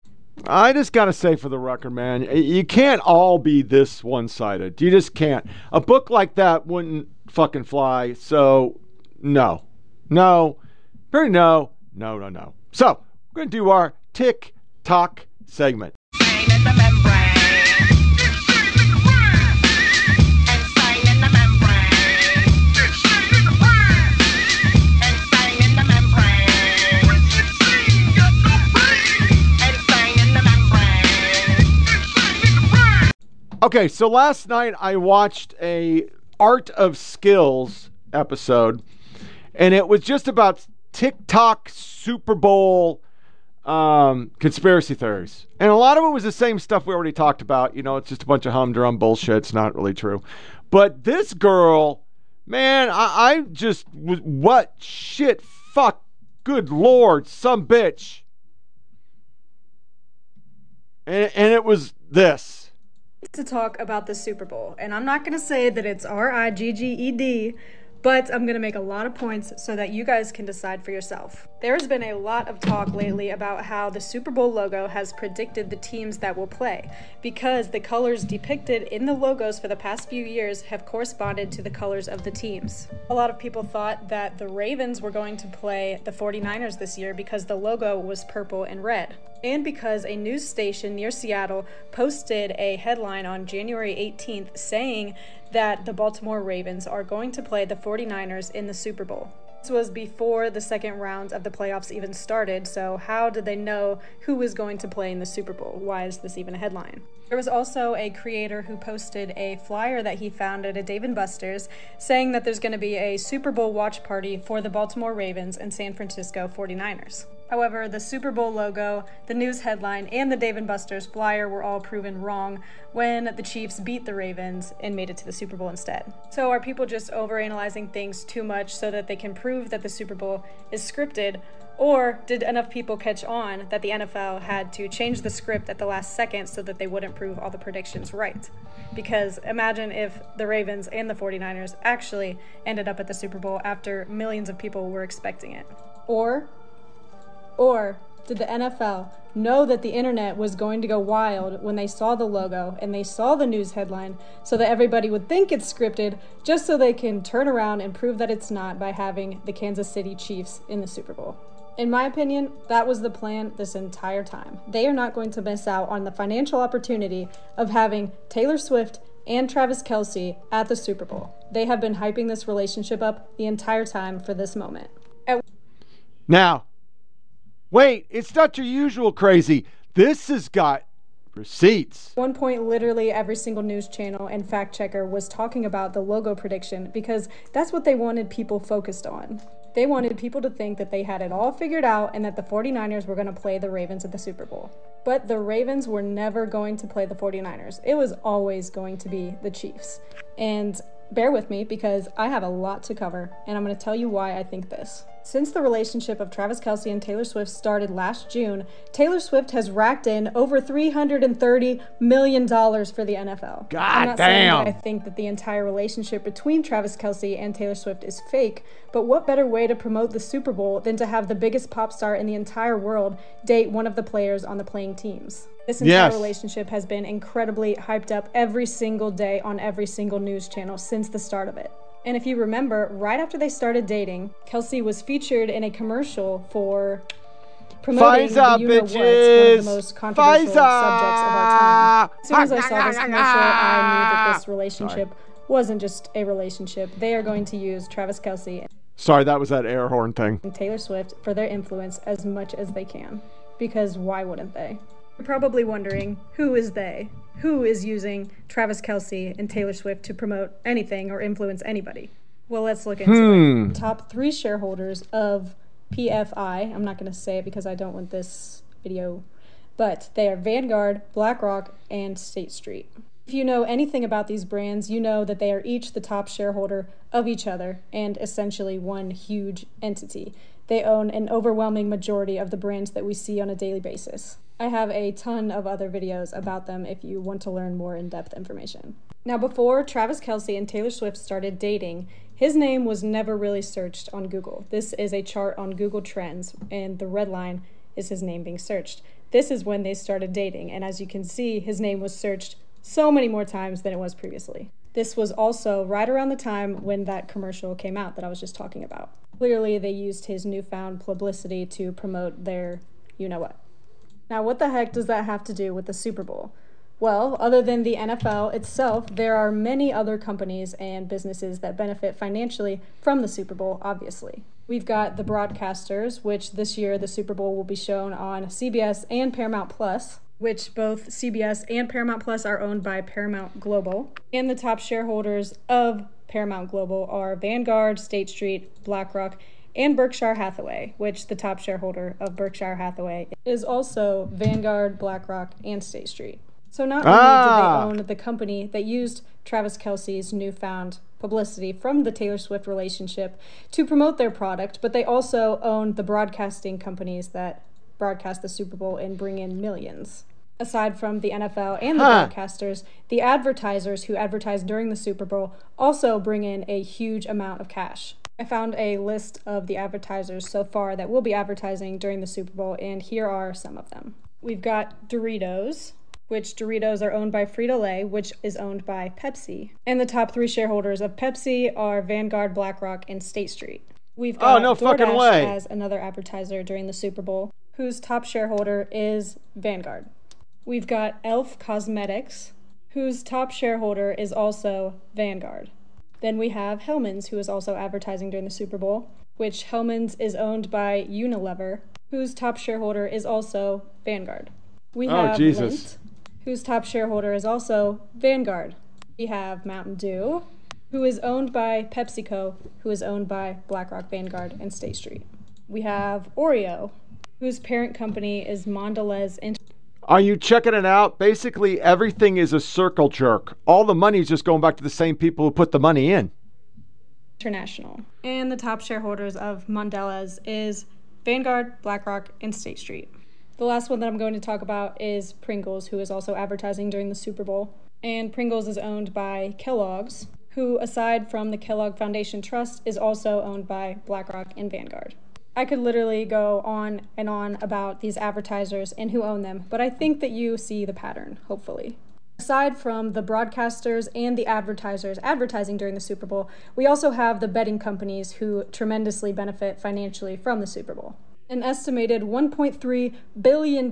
I just got to say for the record, man, you can't all be this one sided. You just can't. A book like that wouldn't fucking fly. So, no. No. Very no. No, no, no. So, we're going to do our tick tock segment. Okay, so last night I watched a Art of Skills episode, and it was just about TikTok Super Bowl um, conspiracy theories. And a lot of it was the same stuff we already talked about. You know, it's just a bunch of humdrum bullshit. It's not really true. But this girl, man, I, I just what shit, fuck, good lord, some bitch. And, and it was this to talk about the Super Bowl. And I'm not going to say that it's R I G G E D, but I'm going to make a lot of points so that you guys can decide for yourself. There's been a lot of talk lately about how the Super Bowl logo has predicted the teams that will play because the colors depicted in the logos for the past few years have corresponded to the colors of the teams. A lot of people thought that the Ravens were going to play the 49ers this year because the logo was purple and red. And because a news station near Seattle posted a headline on January 18th saying that the Baltimore Ravens are going to play the 49ers in the Super Bowl. This was before the second round of the playoffs even started, so how did they know who was going to play in the Super Bowl? Why is this even a headline? There was also a creator who posted a flyer that he found at a Dave & Buster's saying that there's going to be a Super Bowl watch party for the Baltimore Ravens and San Francisco 49ers. However, the Super Bowl logo, the news headline, and the Dave & Buster's flyer were all proven wrong when the Chiefs beat the Ravens and made it to the Super Bowl instead. So are people just overanalyzing things too much so that they can prove that the Super Bowl is scripted? Or did enough people catch on that the NFL had to change the script at the last second so that they wouldn't prove all the predictions right? Because imagine if the Ravens and the 49ers actually ended up at the Super Bowl after millions of people were expecting it. Or or did the NFL know that the internet was going to go wild when they saw the logo and they saw the news headline so that everybody would think it's scripted just so they can turn around and prove that it's not by having the Kansas City Chiefs in the Super Bowl? In my opinion, that was the plan this entire time. They are not going to miss out on the financial opportunity of having Taylor Swift and Travis Kelce at the Super Bowl. They have been hyping this relationship up the entire time for this moment. At- Now, wait, it's not your usual crazy. This has got receipts. One point, literally every single news channel and fact checker was talking about the logo prediction because that's what they wanted people focused on. They wanted people to think that they had it all figured out and that the 49ers were going to play the Ravens at the Super Bowl. But the Ravens were never going to play the 49ers. It was always going to be the Chiefs. And bear with me because I have a lot to cover, and I'm going to tell you why I think this. Since the relationship of Travis Kelce and Taylor Swift started last June, Taylor Swift has racked in over $330 million for the NFL. God I'm not damn. saying that I think that the entire relationship between Travis Kelce and Taylor Swift is fake, but what better way to promote the Super Bowl than to have the biggest pop star in the entire world date one of the players on the playing teams? This entire Yes. relationship has been incredibly hyped up every single day on every single news channel since the start of it. And if you remember, right after they started dating, Kelce was featured in a commercial for promoting Pfizer, the you know one of the most controversial Pfizer. subjects of our time. As soon as I saw this commercial, I knew that this (laughs) relationship wasn't just a relationship. They are going to use Travis Kelce Sorry, that was that air horn thing. and Taylor Swift for their influence as much as they can. Because why wouldn't they? You're probably wondering who is they? Who is using Travis Kelce and Taylor Swift to promote anything or influence anybody? Well, let's look into Hmm. it. Top three shareholders of PFI. I'm not going to say it because I don't want this video, but they are Vanguard, BlackRock, and State Street. If you know anything about these brands, you know that they are each the top shareholder of each other and essentially one huge entity. They own an overwhelming majority of the brands that we see on a daily basis. I have a ton of other videos about them if you want to learn more in depth information. Now, before Travis Kelce and Taylor Swift started dating, his name was never really searched on Google. This is a chart on Google Trends, and the red line is his name being searched. This is when they started dating, and as you can see, his name was searched so many more times than it was previously. This was also right around the time when that commercial came out that I was just talking about. Clearly, they used his newfound publicity to promote their you know what. Now, what the heck does that have to do with the Super Bowl? Well, other than the NFL itself, there are many other companies and businesses that benefit financially from the Super Bowl, obviously. We've got the broadcasters, which this year the Super Bowl will be shown on CBS and Paramount Plus, which both CBS and Paramount Plus are owned by Paramount Global. And the top shareholders of Paramount Global are Vanguard, State Street, BlackRock, and Berkshire Hathaway, which the top shareholder of Berkshire Hathaway is also Vanguard, BlackRock, and State Street. So not only Ah. did they own the company that used Travis Kelce's newfound publicity from the Taylor Swift relationship to promote their product, but they also owned the broadcasting companies that broadcast the Super Bowl and bring in millions. Aside from the NFL and the Huh. broadcasters, the advertisers who advertise during the Super Bowl also bring in a huge amount of cash. I found a list of the advertisers so far that will be advertising during the Super Bowl, and here are some of them. We've got Doritos, which Doritos are owned by Frito Lay, which is owned by Pepsi. And the top three shareholders of Pepsi are Vanguard, BlackRock, and State Street. We've oh, got Oh, no fucking DoorDash way. as another advertiser during the Super Bowl, whose top shareholder is Vanguard. We've got Elf Cosmetics, whose top shareholder is also Vanguard. Then we have Hellmann's, who is also advertising during the Super Bowl, which Hellmann's is owned by Unilever, whose top shareholder is also Vanguard. We Oh, have Jesus. Lindt, whose top shareholder is also Vanguard. We have Mountain Dew, who is owned by PepsiCo, who is owned by BlackRock, Vanguard, and State Street. We have Oreo, whose parent company is Mondelez International. Are you checking it out? Basically, everything is a circle jerk. All the money is just going back to the same people who put the money in. International. And the top shareholders of Mondelez is Vanguard, BlackRock, and State Street. The last one that I'm going to talk about is Pringles, who is also advertising during the Super Bowl. And Pringles is owned by Kellogg's, who, aside from the Kellogg Foundation Trust, is also owned by BlackRock and Vanguard. I could literally go on and on about these advertisers and who own them, but I think that you see the pattern, hopefully. Aside from the broadcasters and the advertisers advertising during the Super Bowl, we also have the betting companies who tremendously benefit financially from the Super Bowl. An estimated $1.3 billion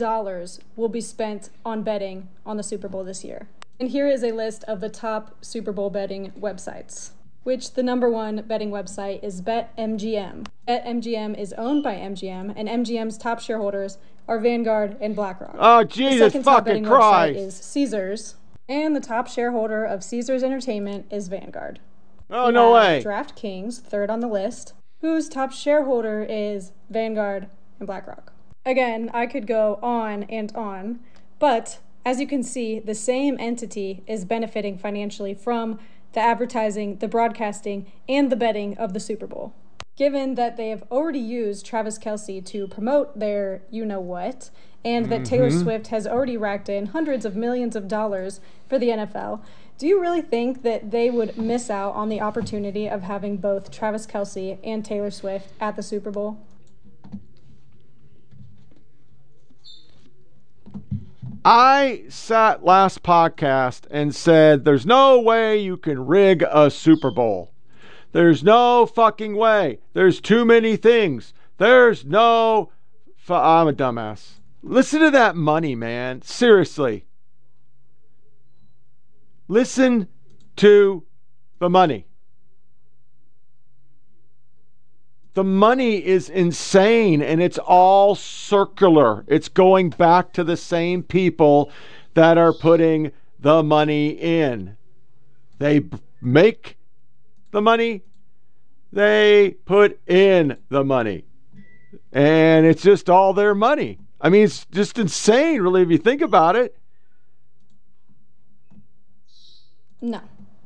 will be spent on betting on the Super Bowl this year. And here is a list of the top Super Bowl betting websites, which the number one betting website is BetMGM. BetMGM is owned by MGM, and MGM's top shareholders are Vanguard and BlackRock. Oh, The Jesus second top fucking betting website is Caesars, and the top shareholder of Caesars Entertainment is Vanguard. Oh, We no way. DraftKings, third on the list, whose top shareholder is Vanguard and BlackRock. Again, I could go on and on, but as you can see, the same entity is benefiting financially from the advertising, the broadcasting, and the betting of the Super Bowl. Given that they have already used Travis Kelce to promote their you know what, and that Taylor Mm-hmm. Mhm. Swift has already racked in hundreds of millions of dollars for the NFL, do you really think that they would miss out on the opportunity of having both Travis Kelce and Taylor Swift at the Super Bowl? I sat last podcast and said there's no way you can rig a Super Bowl. There's no fucking way. There's too many things. There's no. Fu- I'm a dumbass. Listen to that money, man. Seriously. Listen to the money. The money is insane and it's all circular. It's going back to the same people that are putting the money in. They b- make the money, they put in the money. And it's just all their money. I mean, it's just insane, really, if you think about it. No.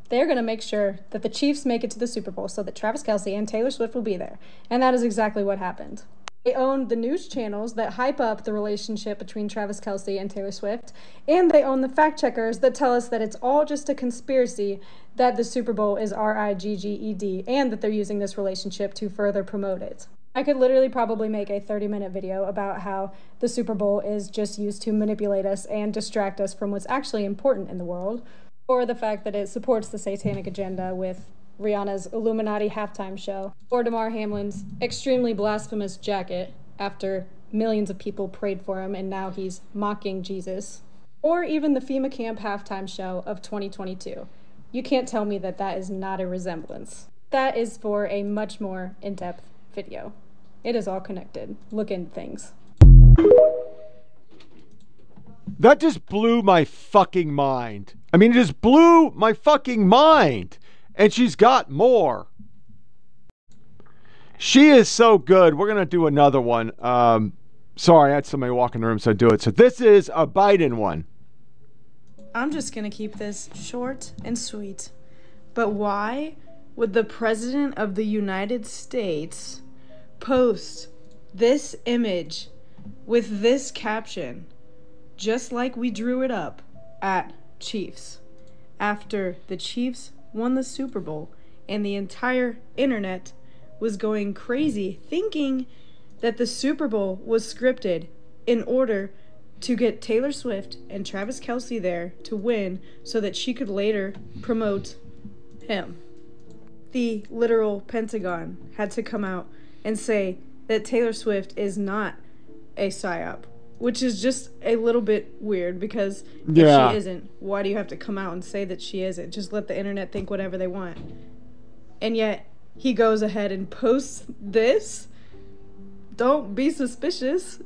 They're going to make sure that the Chiefs make it to the Super Bowl so that Travis Kelce and Taylor Swift will be there. And that is exactly what happened. They own the news channels that hype up the relationship between Travis Kelce and Taylor Swift, and they own the fact checkers that tell us that it's all just a conspiracy that the Super Bowl is R I G G E D and that they're using this relationship to further promote it. I could literally probably make a 30 minute video about how the Super Bowl is just used to manipulate us and distract us from what's actually important in the world, or the fact that it supports the satanic agenda with Rihanna's Illuminati halftime show, or Damar Hamlin's extremely blasphemous jacket after millions of people prayed for him and now he's mocking Jesus, or even the FEMA camp halftime show of 2022. You can't tell me that that is not a resemblance. That is for a much more in depth video. It is all connected. Look into things. That just blew my fucking mind. I mean, it just blew my fucking mind. And she's got more. She is so good. We're going to do another one. Um, sorry, I had somebody walk in the room, so do it. So this is a Biden one. I'm just going to keep this short and sweet. But why would the President of the United States post this image with this caption, just like we drew it up at Chiefs, after the Chiefs won the Super Bowl and the entire internet was going crazy thinking that the Super Bowl was scripted in order to get Taylor Swift and Travis Kelce there to win so that she could later promote him. The literal Pentagon had to come out and say that Taylor Swift is not a psyop, which is just a little bit weird because if she isn't, why do you have to come out and say that she isn't? Just let the internet think whatever they want. And yet he goes ahead and posts this. Don't be suspicious.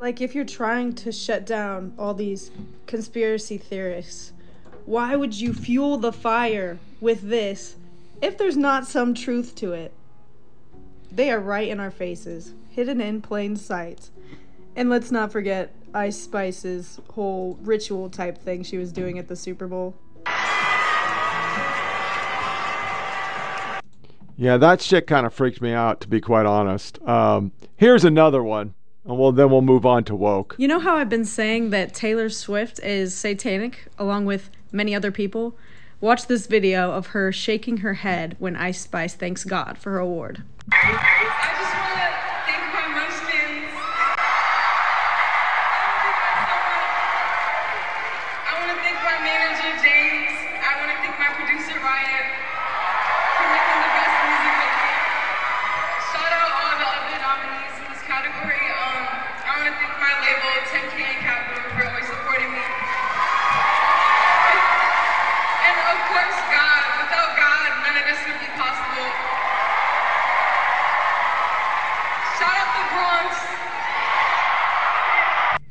Like if you're trying to shut down all these conspiracy theorists, why would you fuel the fire with this if there's not some truth to it? They are right in our faces, hidden in plain sight. And let's not forget Ice Spice's whole ritual type thing she was doing at the Super Bowl. Yeah, that shit kind of freaked me out, to be quite honest. Um, here's another one, and well, then we'll move on to woke. You know how I've been saying that Taylor Swift is satanic along with many other people? Watch this video of her shaking her head when Ice Spice thanks God for her award.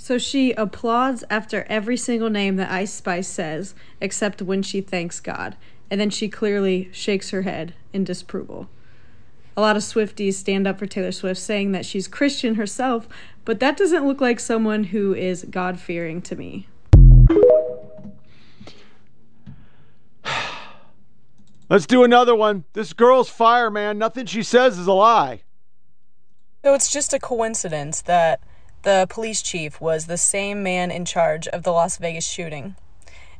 So she applauds after every single name that Ice Spice says, except when she thanks God. And then she clearly shakes her head in disapproval. A lot of Swifties stand up for Taylor Swift, saying that she's Christian herself, but that doesn't look like someone who is God fearing to me. (sighs) Let's do another one. This girl's fire, man. Nothing she says is a lie. So it's just a coincidence that the police chief was the same man in charge of the Las Vegas shooting.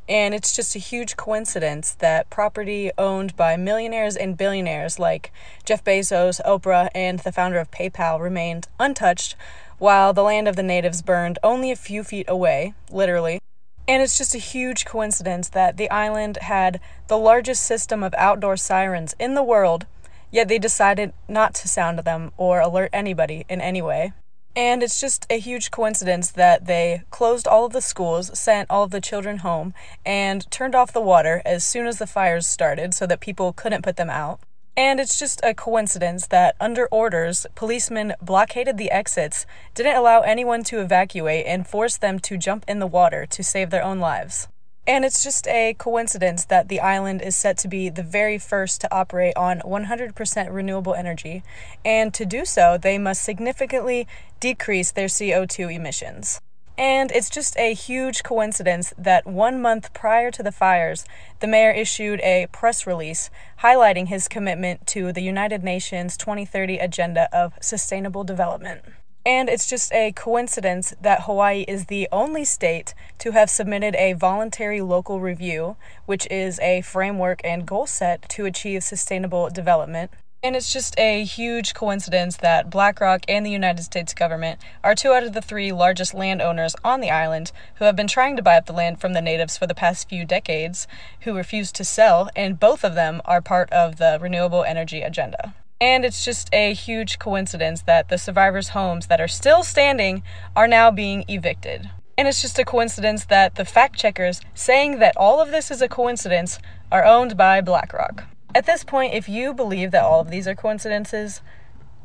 And it's just a huge coincidence that property owned by millionaires and billionaires like Jeff Bezos, Oprah, and the founder of PayPal remained untouched, while the land of the natives burned only a few feet away, literally. And it's just a huge coincidence that the island had the largest system of outdoor sirens in the world, yet they decided not to sound them or alert anybody in any way. And it's just a huge coincidence that they closed all of the schools, sent all of the children home, and turned off the water as soon as the fires started so that people couldn't put them out. And it's just a coincidence that under orders, policemen blockaded the exits, didn't allow anyone to evacuate, and forced them to jump in the water to save their own lives. And it's just a coincidence that the island is set to be the very first to operate on 100% renewable energy. And to do so, they must significantly decrease their CO2 emissions. And it's just a huge coincidence that one month prior to the fires, the mayor issued a press release highlighting his commitment to the United Nations 2030 Agenda of Sustainable Development. And it's just a coincidence that Hawaii is the only state to have submitted a voluntary local review, which is a framework and goal set to achieve sustainable development. And it's just a huge coincidence that BlackRock and the United States government are two out of the three largest landowners on the island who have been trying to buy up the land from the natives for the past few decades, who refuse to sell, and both of them are part of the renewable energy agenda. And it's just a huge coincidence that the survivors' homes that are still standing are now being evicted. And it's just a coincidence that the fact checkers saying that all of this is a coincidence are owned by BlackRock. At this point, if you believe that all of these are coincidences,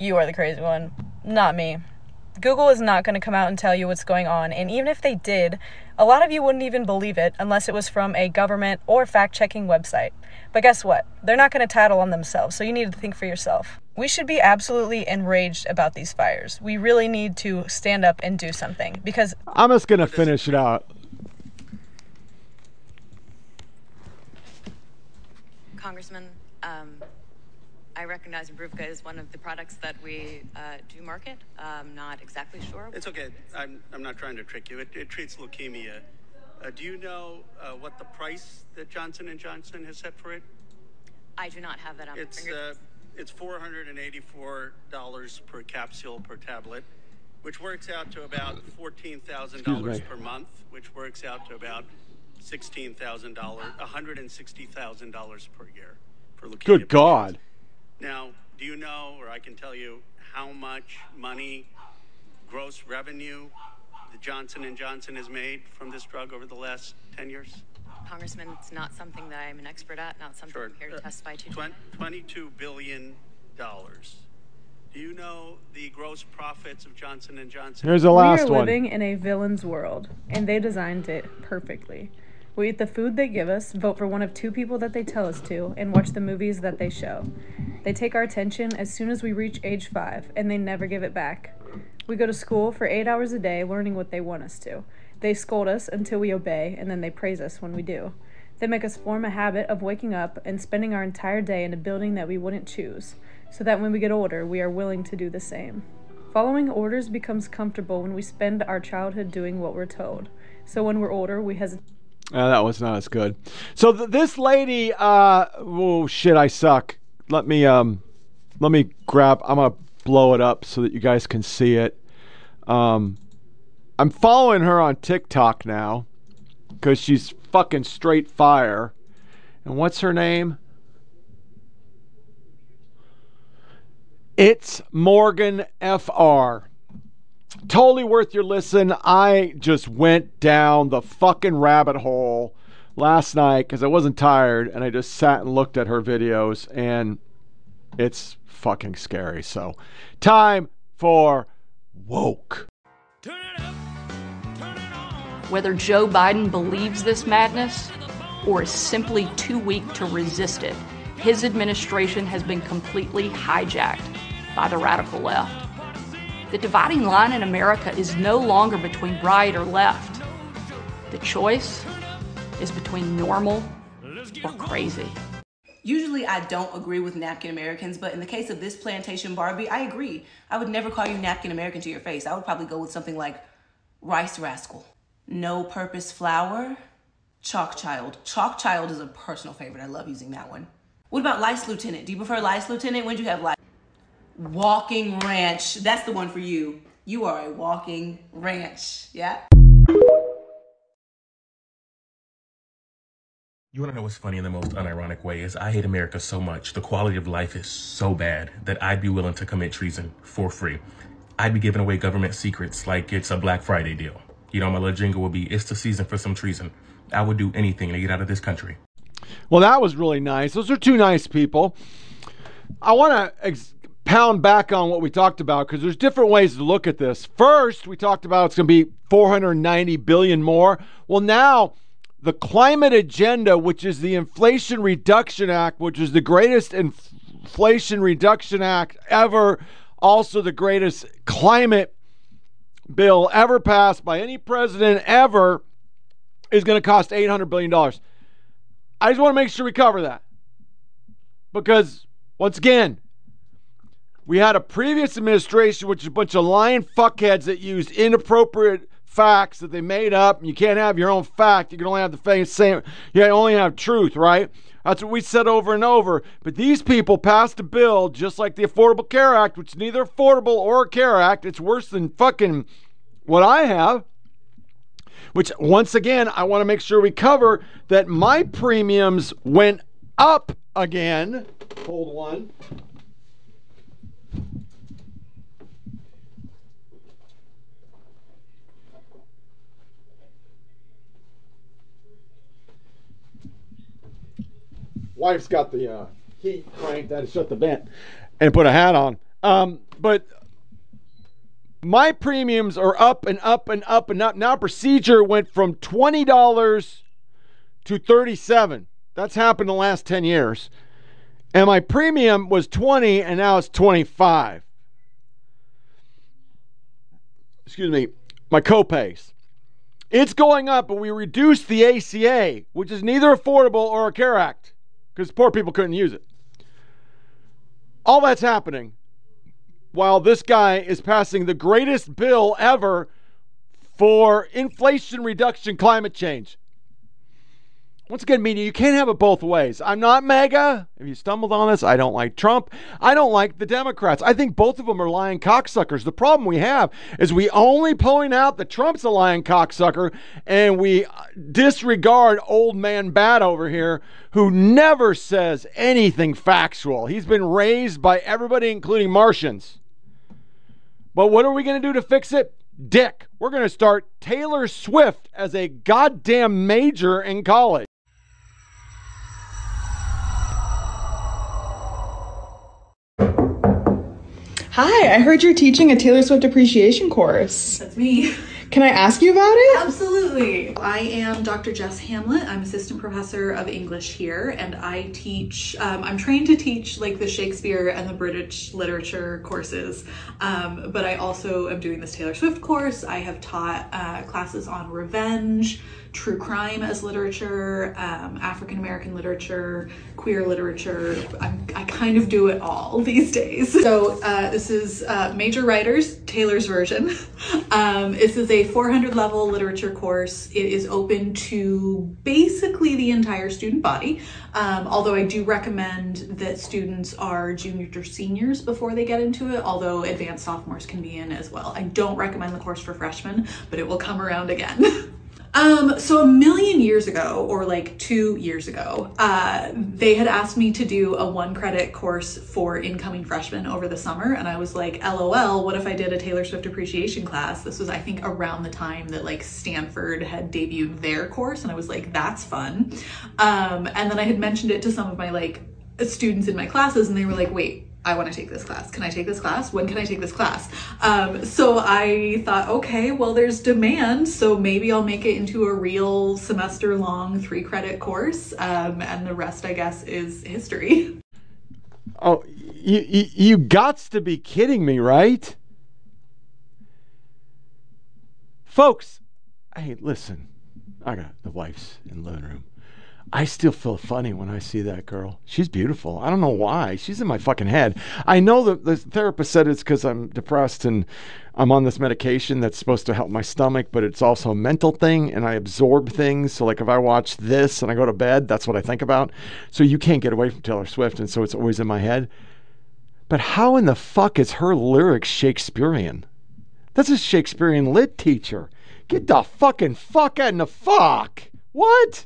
you are the crazy one, not me. Google is not going to come out and tell you what's going on, and even if they did, a lot of you wouldn't even believe it unless it was from a government or fact checking website. But guess what? They're not going to tattle on themselves, so you need to think for yourself. We should be absolutely enraged about these fires. We really need to stand up and do something because I'm just gonna finish it out. Congressman, um, I recognize Imbruvica is one of the products that we uh, do market. I'm not exactly sure. It's okay. I'm, I'm not trying to trick you. It, it treats leukemia. Uh, do you know uh, what the price that Johnson and Johnson has set for it? I do not have that on It's my uh, fingertips. it's $484 per capsule per tablet, which works out to about $14,000 per month, which works out to about $16,000, $160,000 per year for leukemia. Good God. Now, do you know, or I can tell you, how much money, gross revenue, the Johnson and Johnson has made from this drug over the last 10 years? Congressman, it's not something that I'm an expert at, not something I'm here to uh, testify to. Twen- $22 billion. Do you know the gross profits of Johnson and Johnson? Here's the last one. we are one. living in a villain's world, and they designed it perfectly. We eat the food they give us, vote for one of two people that they tell us to, and watch the movies that they show. They take our attention as soon as we reach age five, and they never give it back. We go to school for eight hours a day learning what they want us to. They scold us until we obey, and then they praise us when we do. They make us form a habit of waking up and spending our entire day in a building that we wouldn't choose, so that when we get older, we are willing to do the same. Following orders becomes comfortable when we spend our childhood doing what we're told. So when we're older, we hesitate. Uh, that was not as good. So th- this lady, uh, oh shit, I suck. Let me um, let me grab. I'm gonna blow it up so that you guys can see it. Um, I'm following her on TikTok now because she's fucking straight fire. And what's her name? It's Morgan FR. Totally worth your listen. I just went down the fucking rabbit hole last night because I wasn't tired and I just sat and looked at her videos and it's fucking scary. So, time for woke. Whether Joe Biden believes this madness or is simply too weak to resist it, his administration has been completely hijacked by the radical left. The dividing line in America is no longer between right or left. The choice is between normal or crazy. Usually, I don't agree with napkin Americans, but in the case of this plantation Barbie, I agree. I would never call you napkin American to your face. I would probably go with something like rice rascal, no purpose flour, chalk child. Chalk child is a personal favorite. I love using that one. What about lice lieutenant? Do you prefer lice lieutenant? When do you have lice? Walking ranch. That's the one for you. You are a walking ranch. Yeah. You want to know what's funny in the most unironic way is I hate America so much. The quality of life is so bad that I'd be willing to commit treason for free. I'd be giving away government secrets like it's a Black Friday deal. You know, my little jingle would be, it's the season for some treason. I would do anything to get out of this country. Well, that was really nice. Those are two nice people. I want to ex- pound back on what we talked about because there's different ways to look at this. First, we talked about it's going to be 490 billion more. Well, now the climate agenda, which is the Inflation Reduction Act, which is the greatest Inflation Reduction Act ever, also the greatest climate bill ever passed by any president ever, is going to cost $800 billion. I just want to make sure we cover that. Because, once again, we had a previous administration, which is a bunch of lying fuckheads that used inappropriate facts that they made up. You can't have your own fact. You can only have the same, you only have truth, right? That's what we said over and over. But these people passed a bill just like the Affordable Care Act, which is neither affordable or a Care Act. It's worse than fucking what I have. Which, once again, I want to make sure we cover that my premiums went up again. Hold one. Wife's got the uh, heat cranked. I shut the vent and put a hat on. Um, but my premiums are up and up and up and up. Now procedure went from twenty dollars to thirty-seven. That's happened in the last ten years. And my premium was twenty, and now it's twenty-five. Excuse me, my copays. It's going up, but we reduced the ACA, which is neither affordable or a CARE Act, because poor people couldn't use it. All that's happening while this guy is passing the greatest bill ever for inflation reduction climate change. Once again, media, you can't have it both ways. I'm not MAGA. If you stumbled on this, I don't like Trump. I don't like the Democrats. I think both of them are lying cocksuckers. The problem we have is we only point out that Trump's a lying cocksucker and we uh, disregard old man bad over here who never says anything factual. He's been raised by everybody, including Martians. But what are we going to do to fix it? Dick. We're going to start Taylor Swift as a goddamn major in college. Hi, I heard you're teaching a Taylor Swift appreciation course. That's me. Can I ask you about it? Absolutely. I am Dr. Jess Hamlet. I'm assistant professor of English here, and I teach, um, I'm trained to teach like the Shakespeare and the British literature courses, um, but I also am doing this Taylor Swift course. I have taught uh, classes on revenge, true crime as literature, um, African American literature, queer literature. I'm, I kind of do it all (laughs) these days. So uh, this is uh, Major Writers, Taylor's version. (laughs) Um, this is a 400 level literature course. It is open to basically the entire student body, um, although I do recommend that students are juniors or seniors before they get into it, although advanced sophomores can be in as well. I don't recommend the course for freshmen, but it will come around again. (laughs) Um, so a million years ago, or like two years ago, uh, they had asked me to do a one credit course for incoming freshmen over the summer. And I was like, LOL, what if I did a Taylor Swift appreciation class? This was, I think, around the time that like Stanford had debuted their course. And I was like, that's fun. Um, and then I had mentioned it to some of my like students in my classes and they were like, wait, I want to take this class. Can I take this class? When can I take this class? Um, so I thought, okay, well, there's demand, so maybe I'll make it into a real semester long three credit course. Um, and the rest, I guess, is history. (laughs) Oh, you, you, you to be kidding me, right? Folks, hey, listen, I got the wife's in the living room. I still feel funny when I see that girl. She's beautiful. I don't know why. She's in my fucking head. I know that the therapist said it's because I'm depressed and I'm on this medication that's supposed to help my stomach, but it's also a mental thing and I absorb things. So, like, if I watch this and I go to bed, that's what I think about. So, you can't get away from Taylor Swift. And so it's always in my head. But how in the fuck is her lyrics Shakespearean? That's a Shakespearean lit teacher. Get the fucking fuck out in the fuck. What?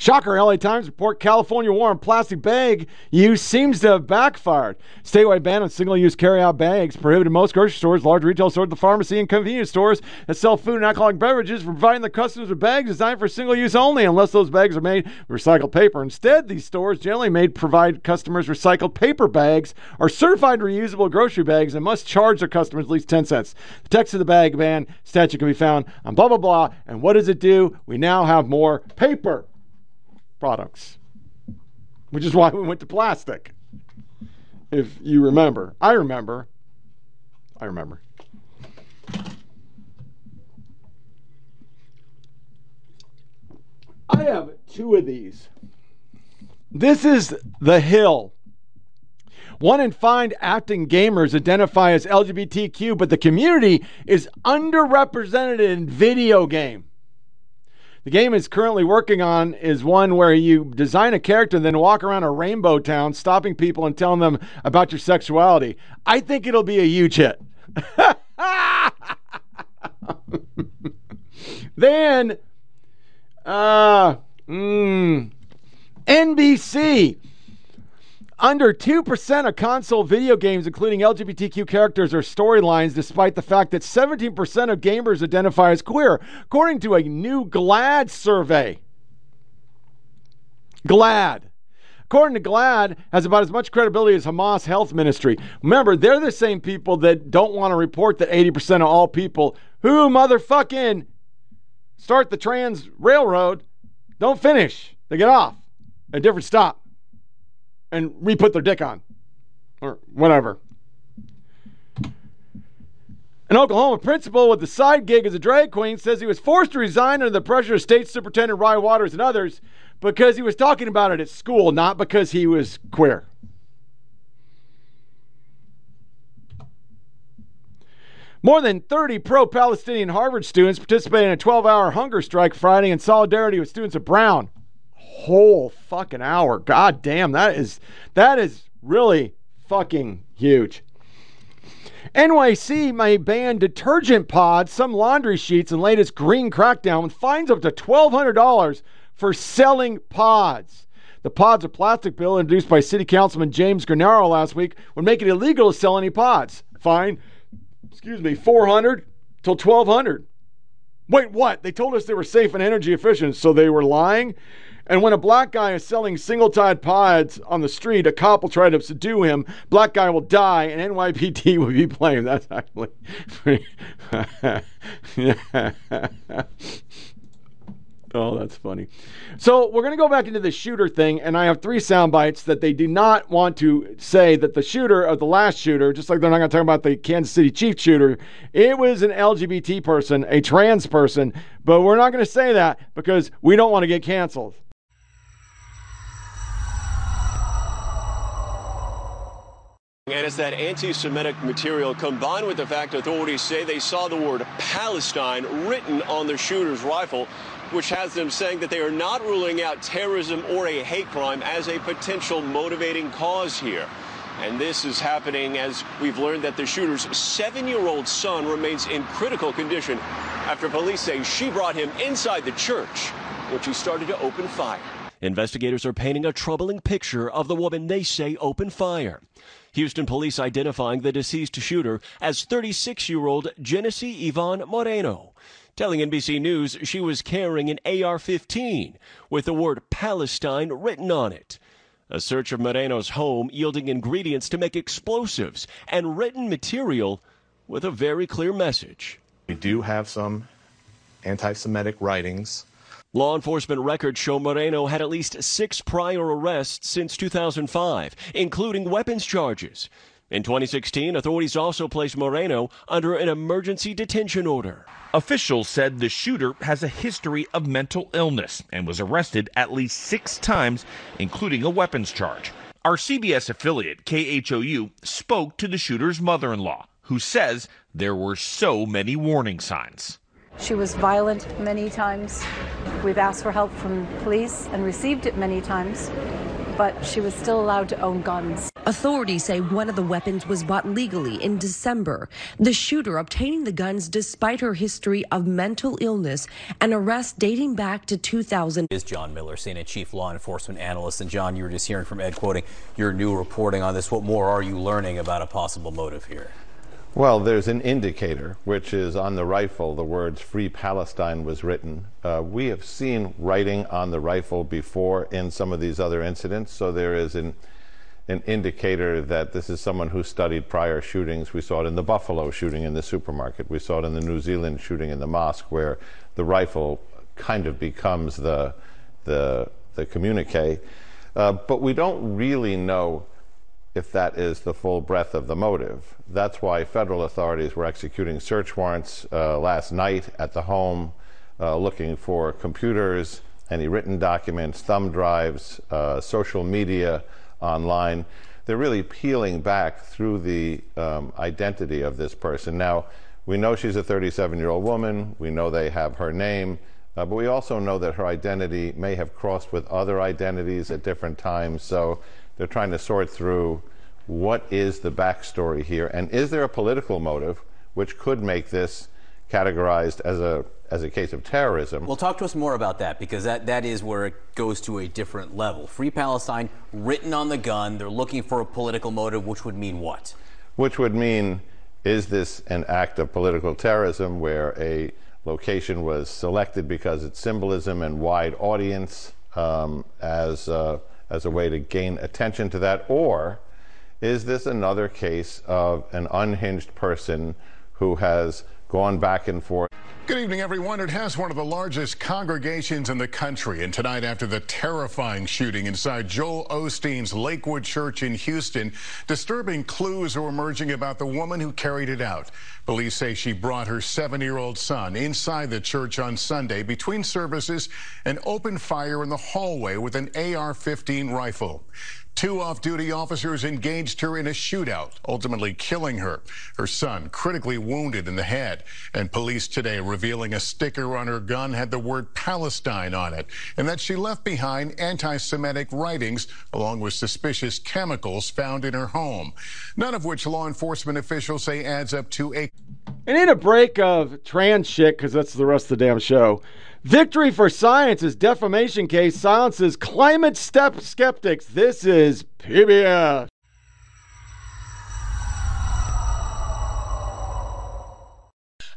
Shocker, LA Times report California war on plastic bag use seems to have backfired. Statewide ban on single use carry-out bags prohibited most grocery stores, large retail stores, the pharmacy, and convenience stores that sell food and alcoholic beverages, from providing the customers with bags designed for single use only, unless those bags are made with recycled paper. Instead, these stores generally made provide customers recycled paper bags or certified reusable grocery bags and must charge their customers at least 10 cents. The text of the bag ban statute can be found on blah, blah, blah. And what does it do? We now have more paper products, which is why we went to plastic. If you remember, I remember. I remember. I have two of these. This is The Hill. One in five acting gamers identify as LGBTQ, but the community is underrepresented in video game. The game is currently working on is one where you design a character and then walk around a rainbow town, stopping people and telling them about your sexuality. I think it'll be a huge hit. (laughs) then, uh, mm, NBC. Under 2% of console video games, including LGBTQ characters or storylines, despite the fact that 17% of gamers identify as queer, according to a new GLAAD survey. GLAAD. According to GLAAD, has about as much credibility as Hamas Health Ministry. Remember, they're the same people that don't want to report that 80% of all people who motherfucking start the trans railroad don't finish. They get off. A different stop and re put their dick on or whatever. An Oklahoma principal with a side gig as a drag queen says he was forced to resign under the pressure of State Superintendent Ryan Walters and others because he was talking about it at school, not because he was queer. More than 30 pro Palestinian Harvard students participated in a 12 hour hunger strike Friday in solidarity with students at Brown. Whole fucking hour. God damn, that is that is really fucking huge. NYC may ban detergent pods, some laundry sheets, and latest green crackdown with fines up to $1,200 for selling pods. The pods are plastic bill introduced by City Councilman James Gennaro last week would make it illegal to sell any pods. Fine, excuse me, 400 till 1200. Wait, what? They told us they were safe and energy efficient, so they were lying? And when a black guy is selling single tied pods on the street, a cop will try to subdue him. Black guy will die, and NYPD (laughs) will be blamed. That's actually. Pretty. (laughs) oh, that's funny. So we're going to go back into the shooter thing, and I have three sound bites that they do not want to say that the shooter of the last shooter, just like they're not going to talk about the Kansas City Chief shooter, it was an LGBT person, a trans person, but we're not going to say that because we don't want to get canceled. And it's that anti Semitic material combined with the fact authorities say they saw the word Palestine written on the shooter's rifle, which has them saying that they are not ruling out terrorism or a hate crime as a potential motivating cause here. And this is happening as we've learned that the shooter's seven year old son remains in critical condition after police say she brought him inside the church when she started to open fire. Investigators are painting a troubling picture of the woman they say opened fire. Houston police identifying the deceased shooter as 36 year old Genesse Ivonne Moreno, telling NBC News she was carrying an AR 15 with the word Palestine written on it. A search of Moreno's home yielding ingredients to make explosives and written material with a very clear message. We do have some anti Semitic writings Law enforcement records show Moreno had at least six prior arrests since 2005, including weapons charges. In 2016, authorities also placed Moreno under an emergency detention order. Officials said the shooter has a history of mental illness and was arrested at least six times, including a weapons charge. Our CBS affiliate, KHOU, spoke to the shooter's mother in law, who says there were so many warning signs. She was violent many times. We've asked for help from police and received it many times, but she was still allowed to own guns. Authorities say one of the weapons was bought legally in December. The shooter obtaining the guns despite her history of mental illness and arrest dating back to 2000. Is John Miller, CNN chief law enforcement analyst. And John, you were just hearing from Ed quoting your new reporting on this. What more are you learning about a possible motive here? Well, there's an indicator, which is on the rifle, the words Free Palestine was written. Uh, we have seen writing on the rifle before in some of these other incidents, so there is an, an indicator that this is someone who studied prior shootings. We saw it in the Buffalo shooting in the supermarket, we saw it in the New Zealand shooting in the mosque, where the rifle kind of becomes the, the, the communique. Uh, but we don't really know if that is the full breadth of the motive. That's why federal authorities were executing search warrants uh, last night at the home, uh, looking for computers, any written documents, thumb drives, uh, social media, online. They're really peeling back through the um, identity of this person. Now, we know she's a 37 year old woman, we know they have her name. Uh, but we also know that her identity may have crossed with other identities at different times. So they're trying to sort through what is the backstory here, and is there a political motive which could make this categorized as a as a case of terrorism. Well, talk to us more about that because that, that is where it goes to a different level. Free Palestine written on the gun. They're looking for a political motive, which would mean what? Which would mean is this an act of political terrorism where a location was selected because its symbolism and wide audience um, as uh, as a way to gain attention to that? Or is this another case of an unhinged person who has gone back and forth? Good evening, everyone. It has one of the largest congregations in the country. And tonight, after the terrifying shooting inside Joel Osteen's Lakewood Church in Houston, disturbing clues are emerging about the woman who carried it out. Police say she brought her seven year old son inside the church on Sunday between services and opened fire in the hallway with an AR 15 rifle. Two off duty officers engaged her in a shootout, ultimately killing her. Her son critically wounded in the head. And police today revealing a sticker on her gun had the word Palestine on it, and that she left behind anti Semitic writings along with suspicious chemicals found in her home. None of which law enforcement officials say adds up to a. And need a break of trans shit because that's the rest of the damn show. Victory for Science Science's defamation case silences climate step skeptics. This is PBS.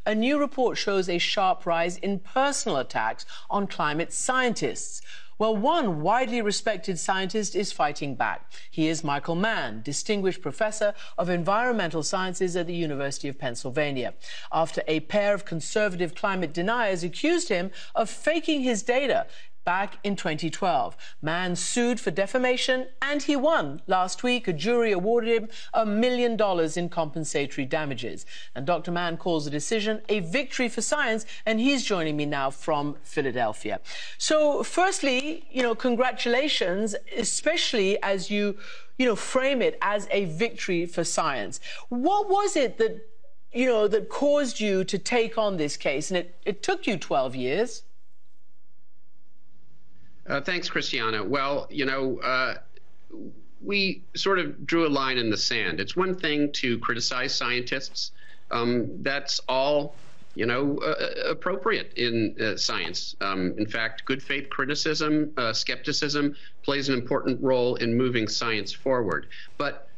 A new report shows a sharp rise in personal attacks on climate scientists. Well, one widely respected scientist is fighting back. He is Michael Mann, Distinguished Professor of Environmental Sciences at the University of Pennsylvania, after a pair of conservative climate deniers accused him of faking his data back in 2012. Mann sued for defamation and he won. Last week, a jury awarded him a million dollars in compensatory damages. And Dr. Mann calls the decision a victory for science, and he's joining me now from Philadelphia. So, firstly, you know, congratulations, especially as you, you know, frame it as a victory for science. What was it that, you know, that caused you to take on this case? And it, it took you 12 years. Uh, thanks, Christiane. Well, you know, uh, we sort of drew a line in the sand. It's one thing to criticize scientists. Um, that's all, you know, uh, appropriate in uh, science. Um, in fact, good faith criticism, uh, skepticism plays an important role in moving science forward. But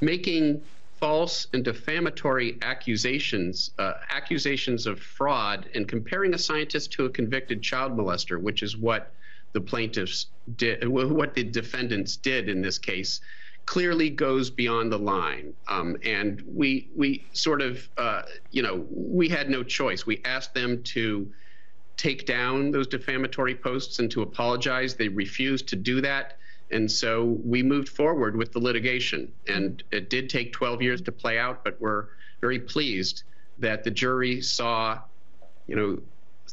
making false and defamatory accusations, uh, accusations of fraud, and comparing a scientist to a convicted child molester, which is what the plaintiffs did, what the defendants did in this case, clearly goes beyond the line. Um, and we we sort of uh, you know we had no choice. We asked them to take down those defamatory posts and to apologize. They refused to do that. And so we moved forward with the litigation. And it did take 12 years to play out, but we're very pleased that the jury saw, you know,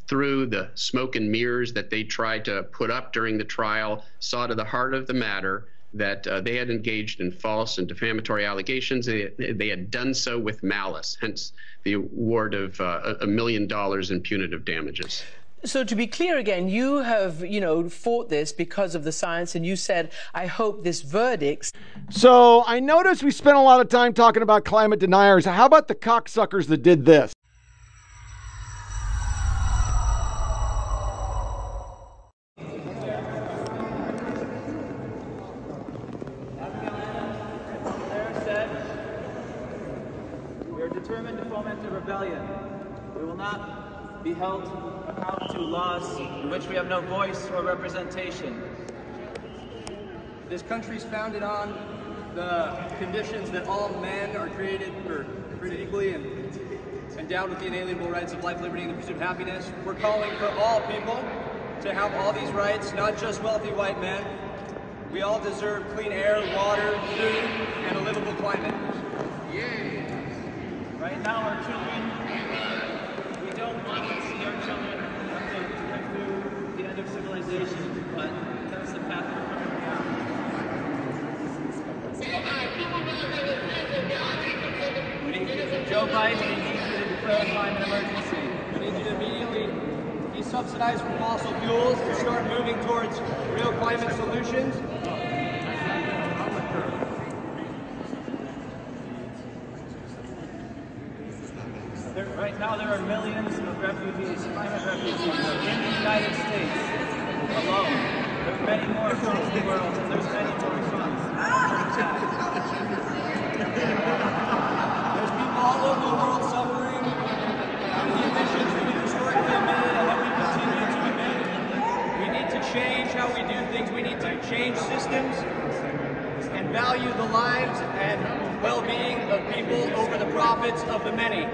through the smoke and mirrors that they tried to put up during the trial, saw to the heart of the matter that uh, they had engaged in false and defamatory allegations. They, they had done so with malice, hence the award of uh, a million dollars in punitive damages. So to be clear again, you have, you know, fought this because of the science, and you said, "I hope this verdict." So I noticed we spent a lot of time talking about climate deniers. How about the cocksuckers that did this? Be held accountable to laws in which we have no voice or representation. This country is founded on the conditions that all men are created or created equally and endowed with the inalienable rights of life, liberty, and the pursuit of happiness. We're calling for all people to have all these rights, not just wealthy white men. We all deserve clean air, water, food, and a livable climate. Yeah. Right now, our children don't want to see our children have to go through civilization, but the path. We need Joe Biden, we need you to declare a climate emergency. We need you to immediately desubsidize from fossil fuels and start moving towards real climate solutions. right now there are millions of refugees, climate refugees, in the United States alone. There are many more across the world, and there's many more. There's people all over the world suffering the emissions we've historically emitted and we continue to emit. We need to change how we do things. We need to change systems and value the lives and well-being of people over the profits of the many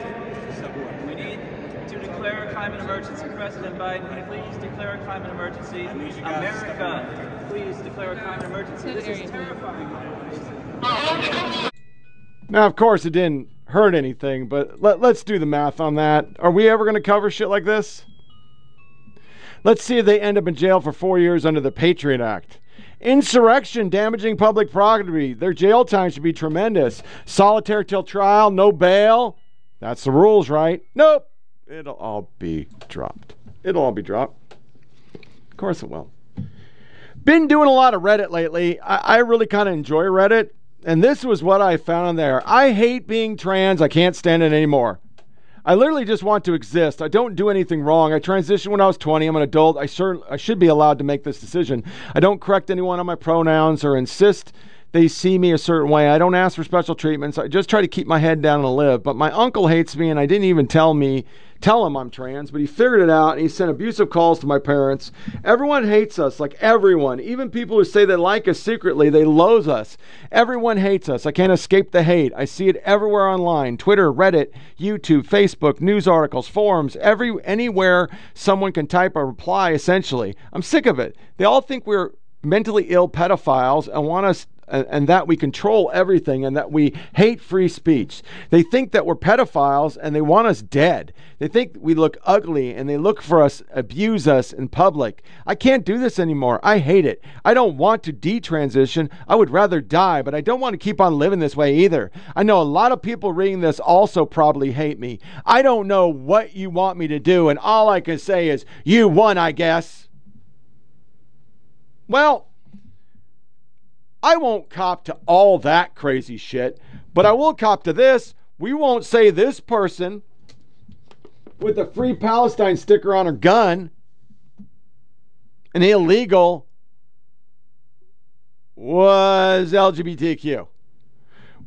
climate emergency. President Biden, please declare a climate emergency. America, please declare a climate emergency. This is terrifying. Now, of course, it didn't hurt anything, but let, let's do the math on that. Are we ever going to cover shit like this? Let's see if they end up in jail for four years under the Patriot Act. Insurrection, damaging public property. Their jail time should be tremendous. Solitary till trial, no bail. That's the rules, right? Nope. It'll all be dropped. It'll all be dropped. Of course it will. Been doing a lot of Reddit lately. I, I really kind of enjoy Reddit. And this was what I found there. I hate being trans. I can't stand it anymore. I literally just want to exist. I don't do anything wrong. I transitioned when I was 20. I'm an adult. I, sure, I should be allowed to make this decision. I don't correct anyone on my pronouns or insist they see me a certain way. I don't ask for special treatments. I just try to keep my head down and live. But my uncle hates me, and I didn't even tell me tell him I'm trans, but he figured it out and he sent abusive calls to my parents. Everyone hates us, like everyone. Even people who say they like us secretly, they loathe us. Everyone hates us. I can't escape the hate. I see it everywhere online Twitter, Reddit, YouTube, Facebook, news articles, forums, every anywhere someone can type a reply, essentially. I'm sick of it. They all think we're mentally ill pedophiles and want us and, and, that we control everything and that we hate free speech. They think that we're pedophiles and they want us dead. They think we look ugly and they look for us, abuse us in public. I can't do this anymore. I hate it. I don't want to detransition. I would rather die, but I don't want to keep on living this way either. I know a lot of people reading this also probably hate me. I don't know what you want me to do, and all I can say is, you won, I guess. Well, I won't cop to all that crazy shit, but I will cop to this. We won't say this person with a free Palestine sticker on her gun, an illegal, was LGBTQ.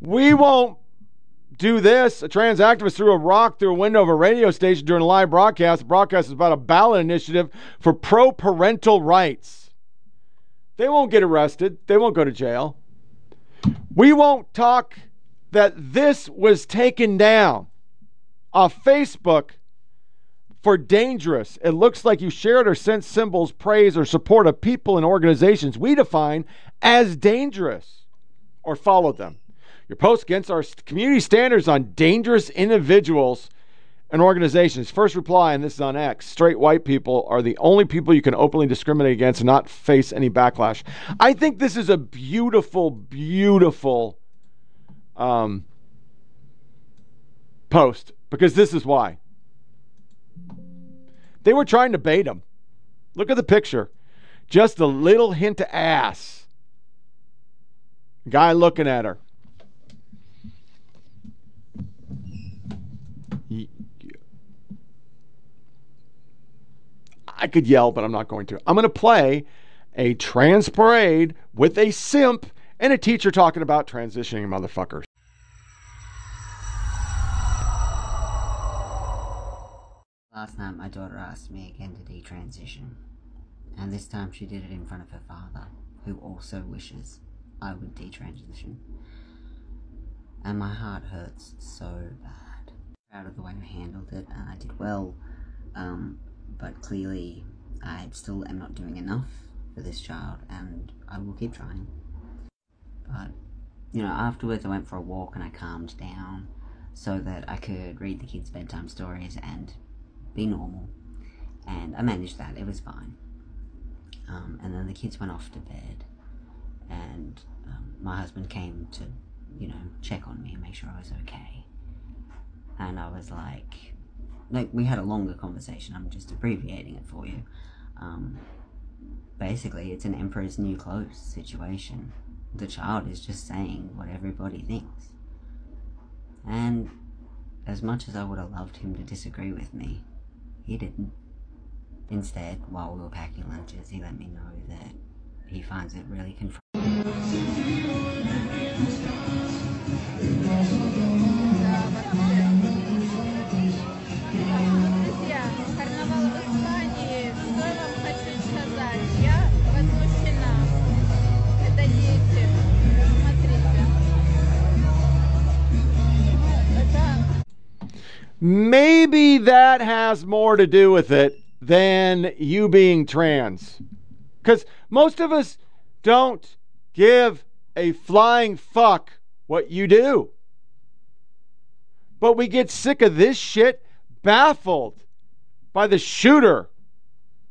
We won't do this. A trans activist threw a rock through a window of a radio station during a live broadcast. The broadcast is about a ballot initiative for pro parental rights. They won't get arrested. They won't go to jail. We won't talk that this was taken down off Facebook for dangerous. It looks like you shared or sent symbols, praise, or support of people and organizations we define as dangerous or followed them. Your post against our community standards on dangerous individuals and organizations. First reply, and this is on X straight white people are the only people you can openly discriminate against and not face any backlash. I think this is a beautiful, beautiful um, post because this is why. They were trying to bait him. Look at the picture. Just a little hint of ass. Guy looking at her. I could yell, but I'm not going to. I'm going to play a trans parade with a simp and a teacher talking about transitioning motherfuckers. Last night, my daughter asked me again to detransition, and this time she did it in front of her father, who also wishes I would detransition. And my heart hurts so bad. Proud of the way I handled it, and I did well. Um, but clearly I still am not doing enough for this child and I will keep trying. But, you know, afterwards I went for a walk and I calmed down so that I could read the kids bedtime stories and be normal. And I managed that, it was fine. Um, and then the kids went off to bed and um, my husband came to, you know, check on me and make sure I was okay. And I was like, like we had a longer conversation. I'm just abbreviating it for you. Um, basically, it's an emperor's new clothes situation. The child is just saying what everybody thinks. And as much as I would have loved him to disagree with me, he didn't. Instead, while we were packing lunches, he let me know that he finds it really confronting. Maybe that has more to do with it than you being trans. Because most of us don't give a flying fuck what you do. But we get sick of this shit, baffled by the shooter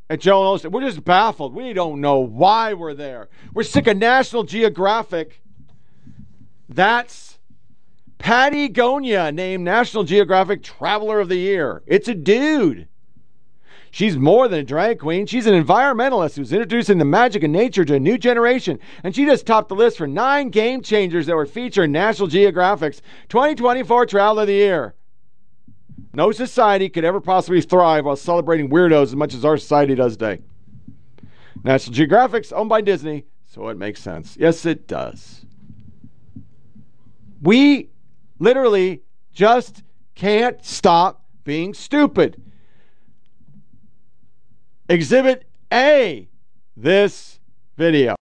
at Joel Osteen. We're just baffled. We don't know why we're there. We're sick of National Geographic. That's Pattie Gonia named National Geographic Traveler of the Year. It's a dude. She's more than a drag queen. She's an environmentalist who's introducing the magic of nature to a new generation. And she just topped the list for nine game changers that were featured in National Geographic's 2024 Traveler of the Year. No society could ever possibly thrive while celebrating weirdos as much as our society does today. National Geographic's owned by Disney, so it makes sense. Yes, it does. We literally just can't stop being stupid. Exhibit A, this video.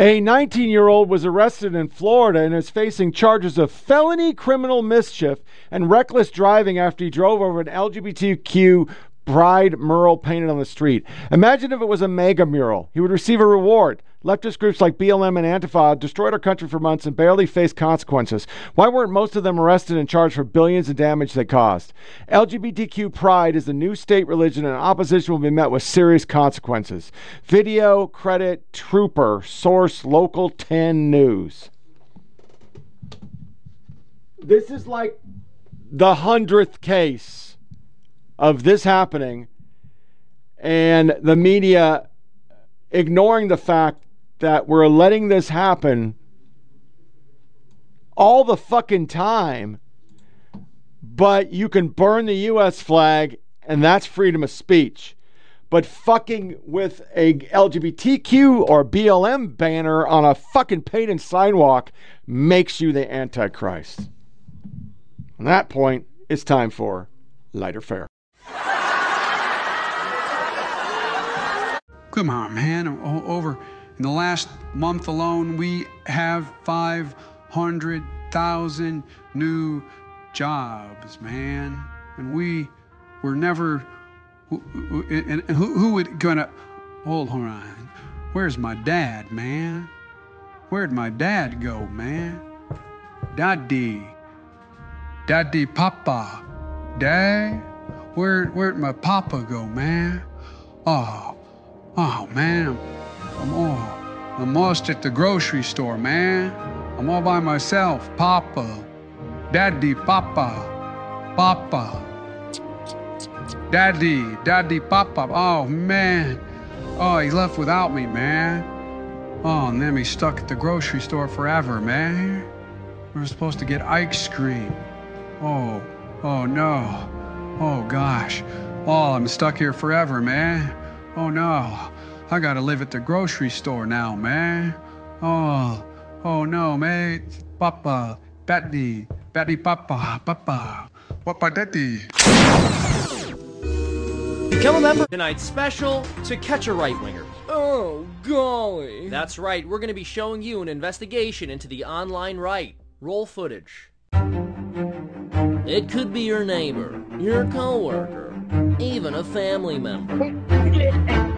A 19 year old was arrested in Florida and is facing charges of felony criminal mischief and reckless driving after he drove over an LGBTQ bride mural painted on the street. Imagine if it was a MAGA mural. He would receive a reward. Leftist groups like BLM and Antifa destroyed our country for months and barely faced consequences. Why weren't most of them arrested and charged for billions in damage they caused? LGBTQ pride is the new state religion and opposition will be met with serious consequences. Video, credit, trooper, source, local 10 news. This is like the hundredth case of this happening and the media ignoring the fact that we're letting this happen all the fucking time, but you can burn the US flag and that's freedom of speech. But fucking with a LGBTQ or BLM banner on a fucking painted sidewalk makes you the Antichrist. On that point, it's time for lighter fare. Come on, man. O- Over in the last month alone, we have 500,000 new jobs, man. And we were never. and who, who would gonna. Hold on. Where's my dad, man? Where'd my dad go, man? Daddy. Daddy Papa. Dad? Where, where'd my papa go, man? Oh, oh, man. I'm all, I'm lost at the grocery store, man. I'm all by myself. Papa. Daddy, Papa. Papa. Daddy, Daddy, Papa. Oh, man. Oh, he left without me, man. Oh, and then he's stuck at the grocery store forever, man. We were supposed to get ice cream. Oh, oh no. Oh gosh. Oh, I'm stuck here forever, man. Oh no. I gotta live at the grocery store now, man. Oh, oh no, mate. Papa, Betty, Betty, Papa, Papa, Papa, Daddy. Become a member tonight's special to catch a right winger. Oh, golly. That's right, we're going to be showing you an investigation into the online right. Roll footage. It could be your neighbor, your coworker, even a family member. (laughs)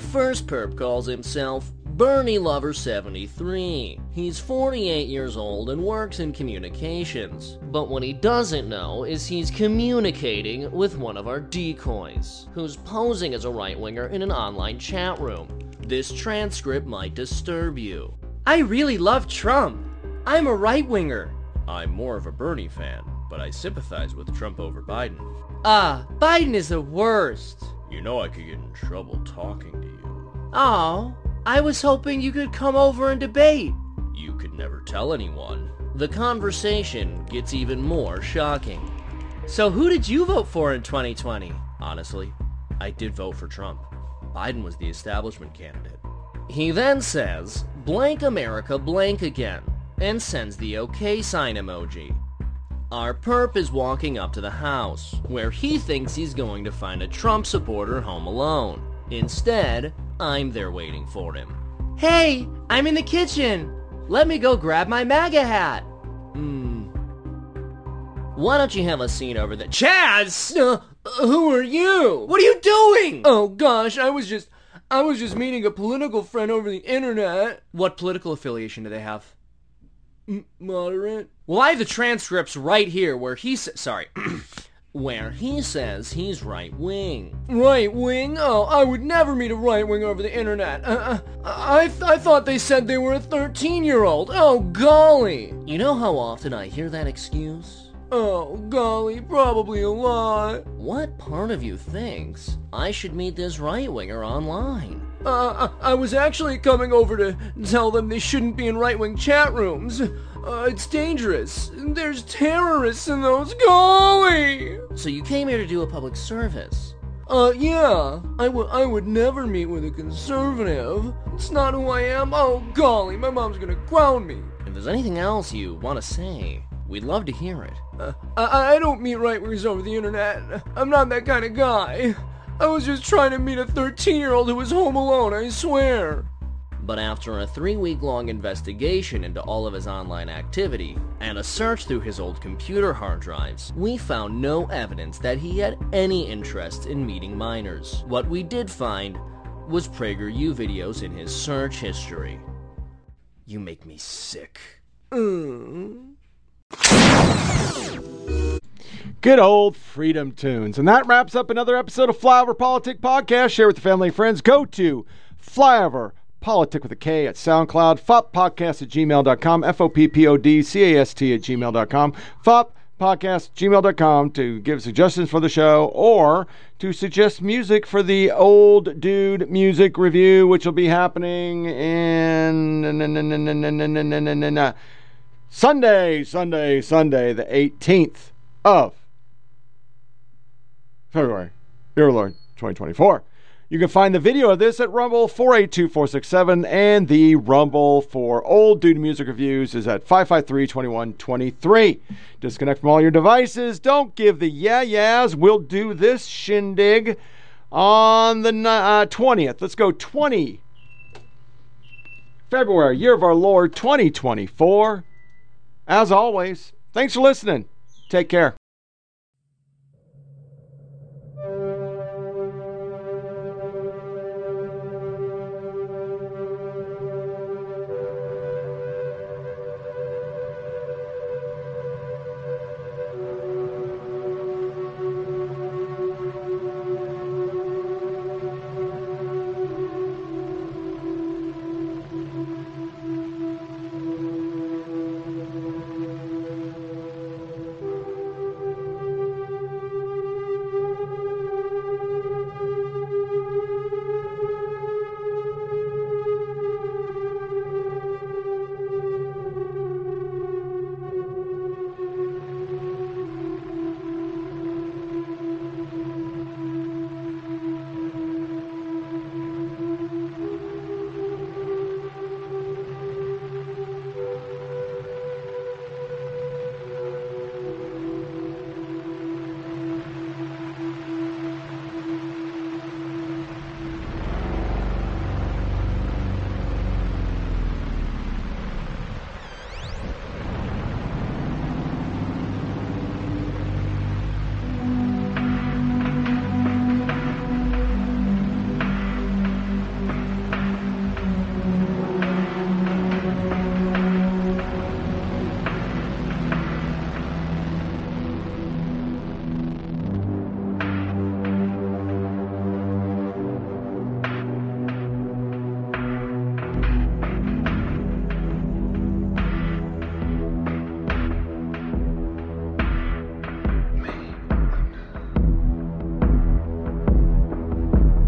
First perp calls himself Bernie Lover 73. He's 48 years old and works in communications. But what he doesn't know is he's communicating with one of our decoys, who's posing as a right winger in an online chat room. This transcript might disturb you. I really love Trump. I'm a right winger. I'm more of a Bernie fan, but I sympathize with Trump over Biden. Ah, Biden is the worst. You know I could get in trouble talking to you. Oh, I was hoping you could come over and debate. You could never tell anyone. The conversation gets even more shocking. So, who did you vote for in 2020? Honestly, I did vote for Trump. Biden was the establishment candidate. He then says, blank America blank again, and sends the okay sign emoji. Our perp is walking up to the house, where he thinks he's going to find a Trump supporter home alone. Instead, I'm there waiting for him. Hey, I'm in the kitchen. Let me go grab my MAGA hat. Hmm. Why don't you have a seat over there? Chaz! Uh, who are you? What are you doing? Oh gosh, I was just I was just meeting a political friend over the internet. What political affiliation do they have? M- moderate. Well, I have the transcripts right here where he said, sorry, (clears throat) where he says he's right wing. Right wing? Oh, I would never meet a right wing over the internet. Uh, I, th- I thought they said they were a 13 year old. Oh, golly. You know how often I hear that excuse? Oh, golly, probably a lot. What part of you thinks I should meet this right winger online? Uh, I was actually coming over to tell them they shouldn't be in right wing chat rooms. Uh, it's dangerous. There's terrorists in those. Golly! So you came here to do a public service? Uh, yeah. I would I would never meet with a conservative. It's not who I am. Oh, golly, my mom's gonna ground me. If there's anything else you want to say, we'd love to hear it. Uh, I, I don't meet right wingers over the internet. I'm not that kind of guy. I was just trying to meet a 13 year old who was home alone, I swear. But after a three week long investigation into all of his online activity and a search through his old computer hard drives, we found no evidence that he had any interest in meeting minors. What we did find was PragerU videos in his search history. You make me sick. Mm. Good old freedom tunes. And that wraps up another episode of Flyover PolitiK Podcast. Share with your family and friends. Go to Flyover PolitiK with a K at SoundCloud, foppodcast at gmail.com, F O P P O D C A S T at gmail.com, fop podcast gmail.com to give suggestions for the show or to suggest music for the old dude music review which will be happening in sunday sunday sunday the 18th of february dear lord 2024 you can find the video of this at Rumble 482467, and the Rumble for Old Dude Music Reviews is at 553 2123. Disconnect from all your devices. Don't give the yeah yeahs. We'll do this shindig on the uh, 20th. Let's go 20 February, year of our Lord 2024. As always, thanks for listening. Take care.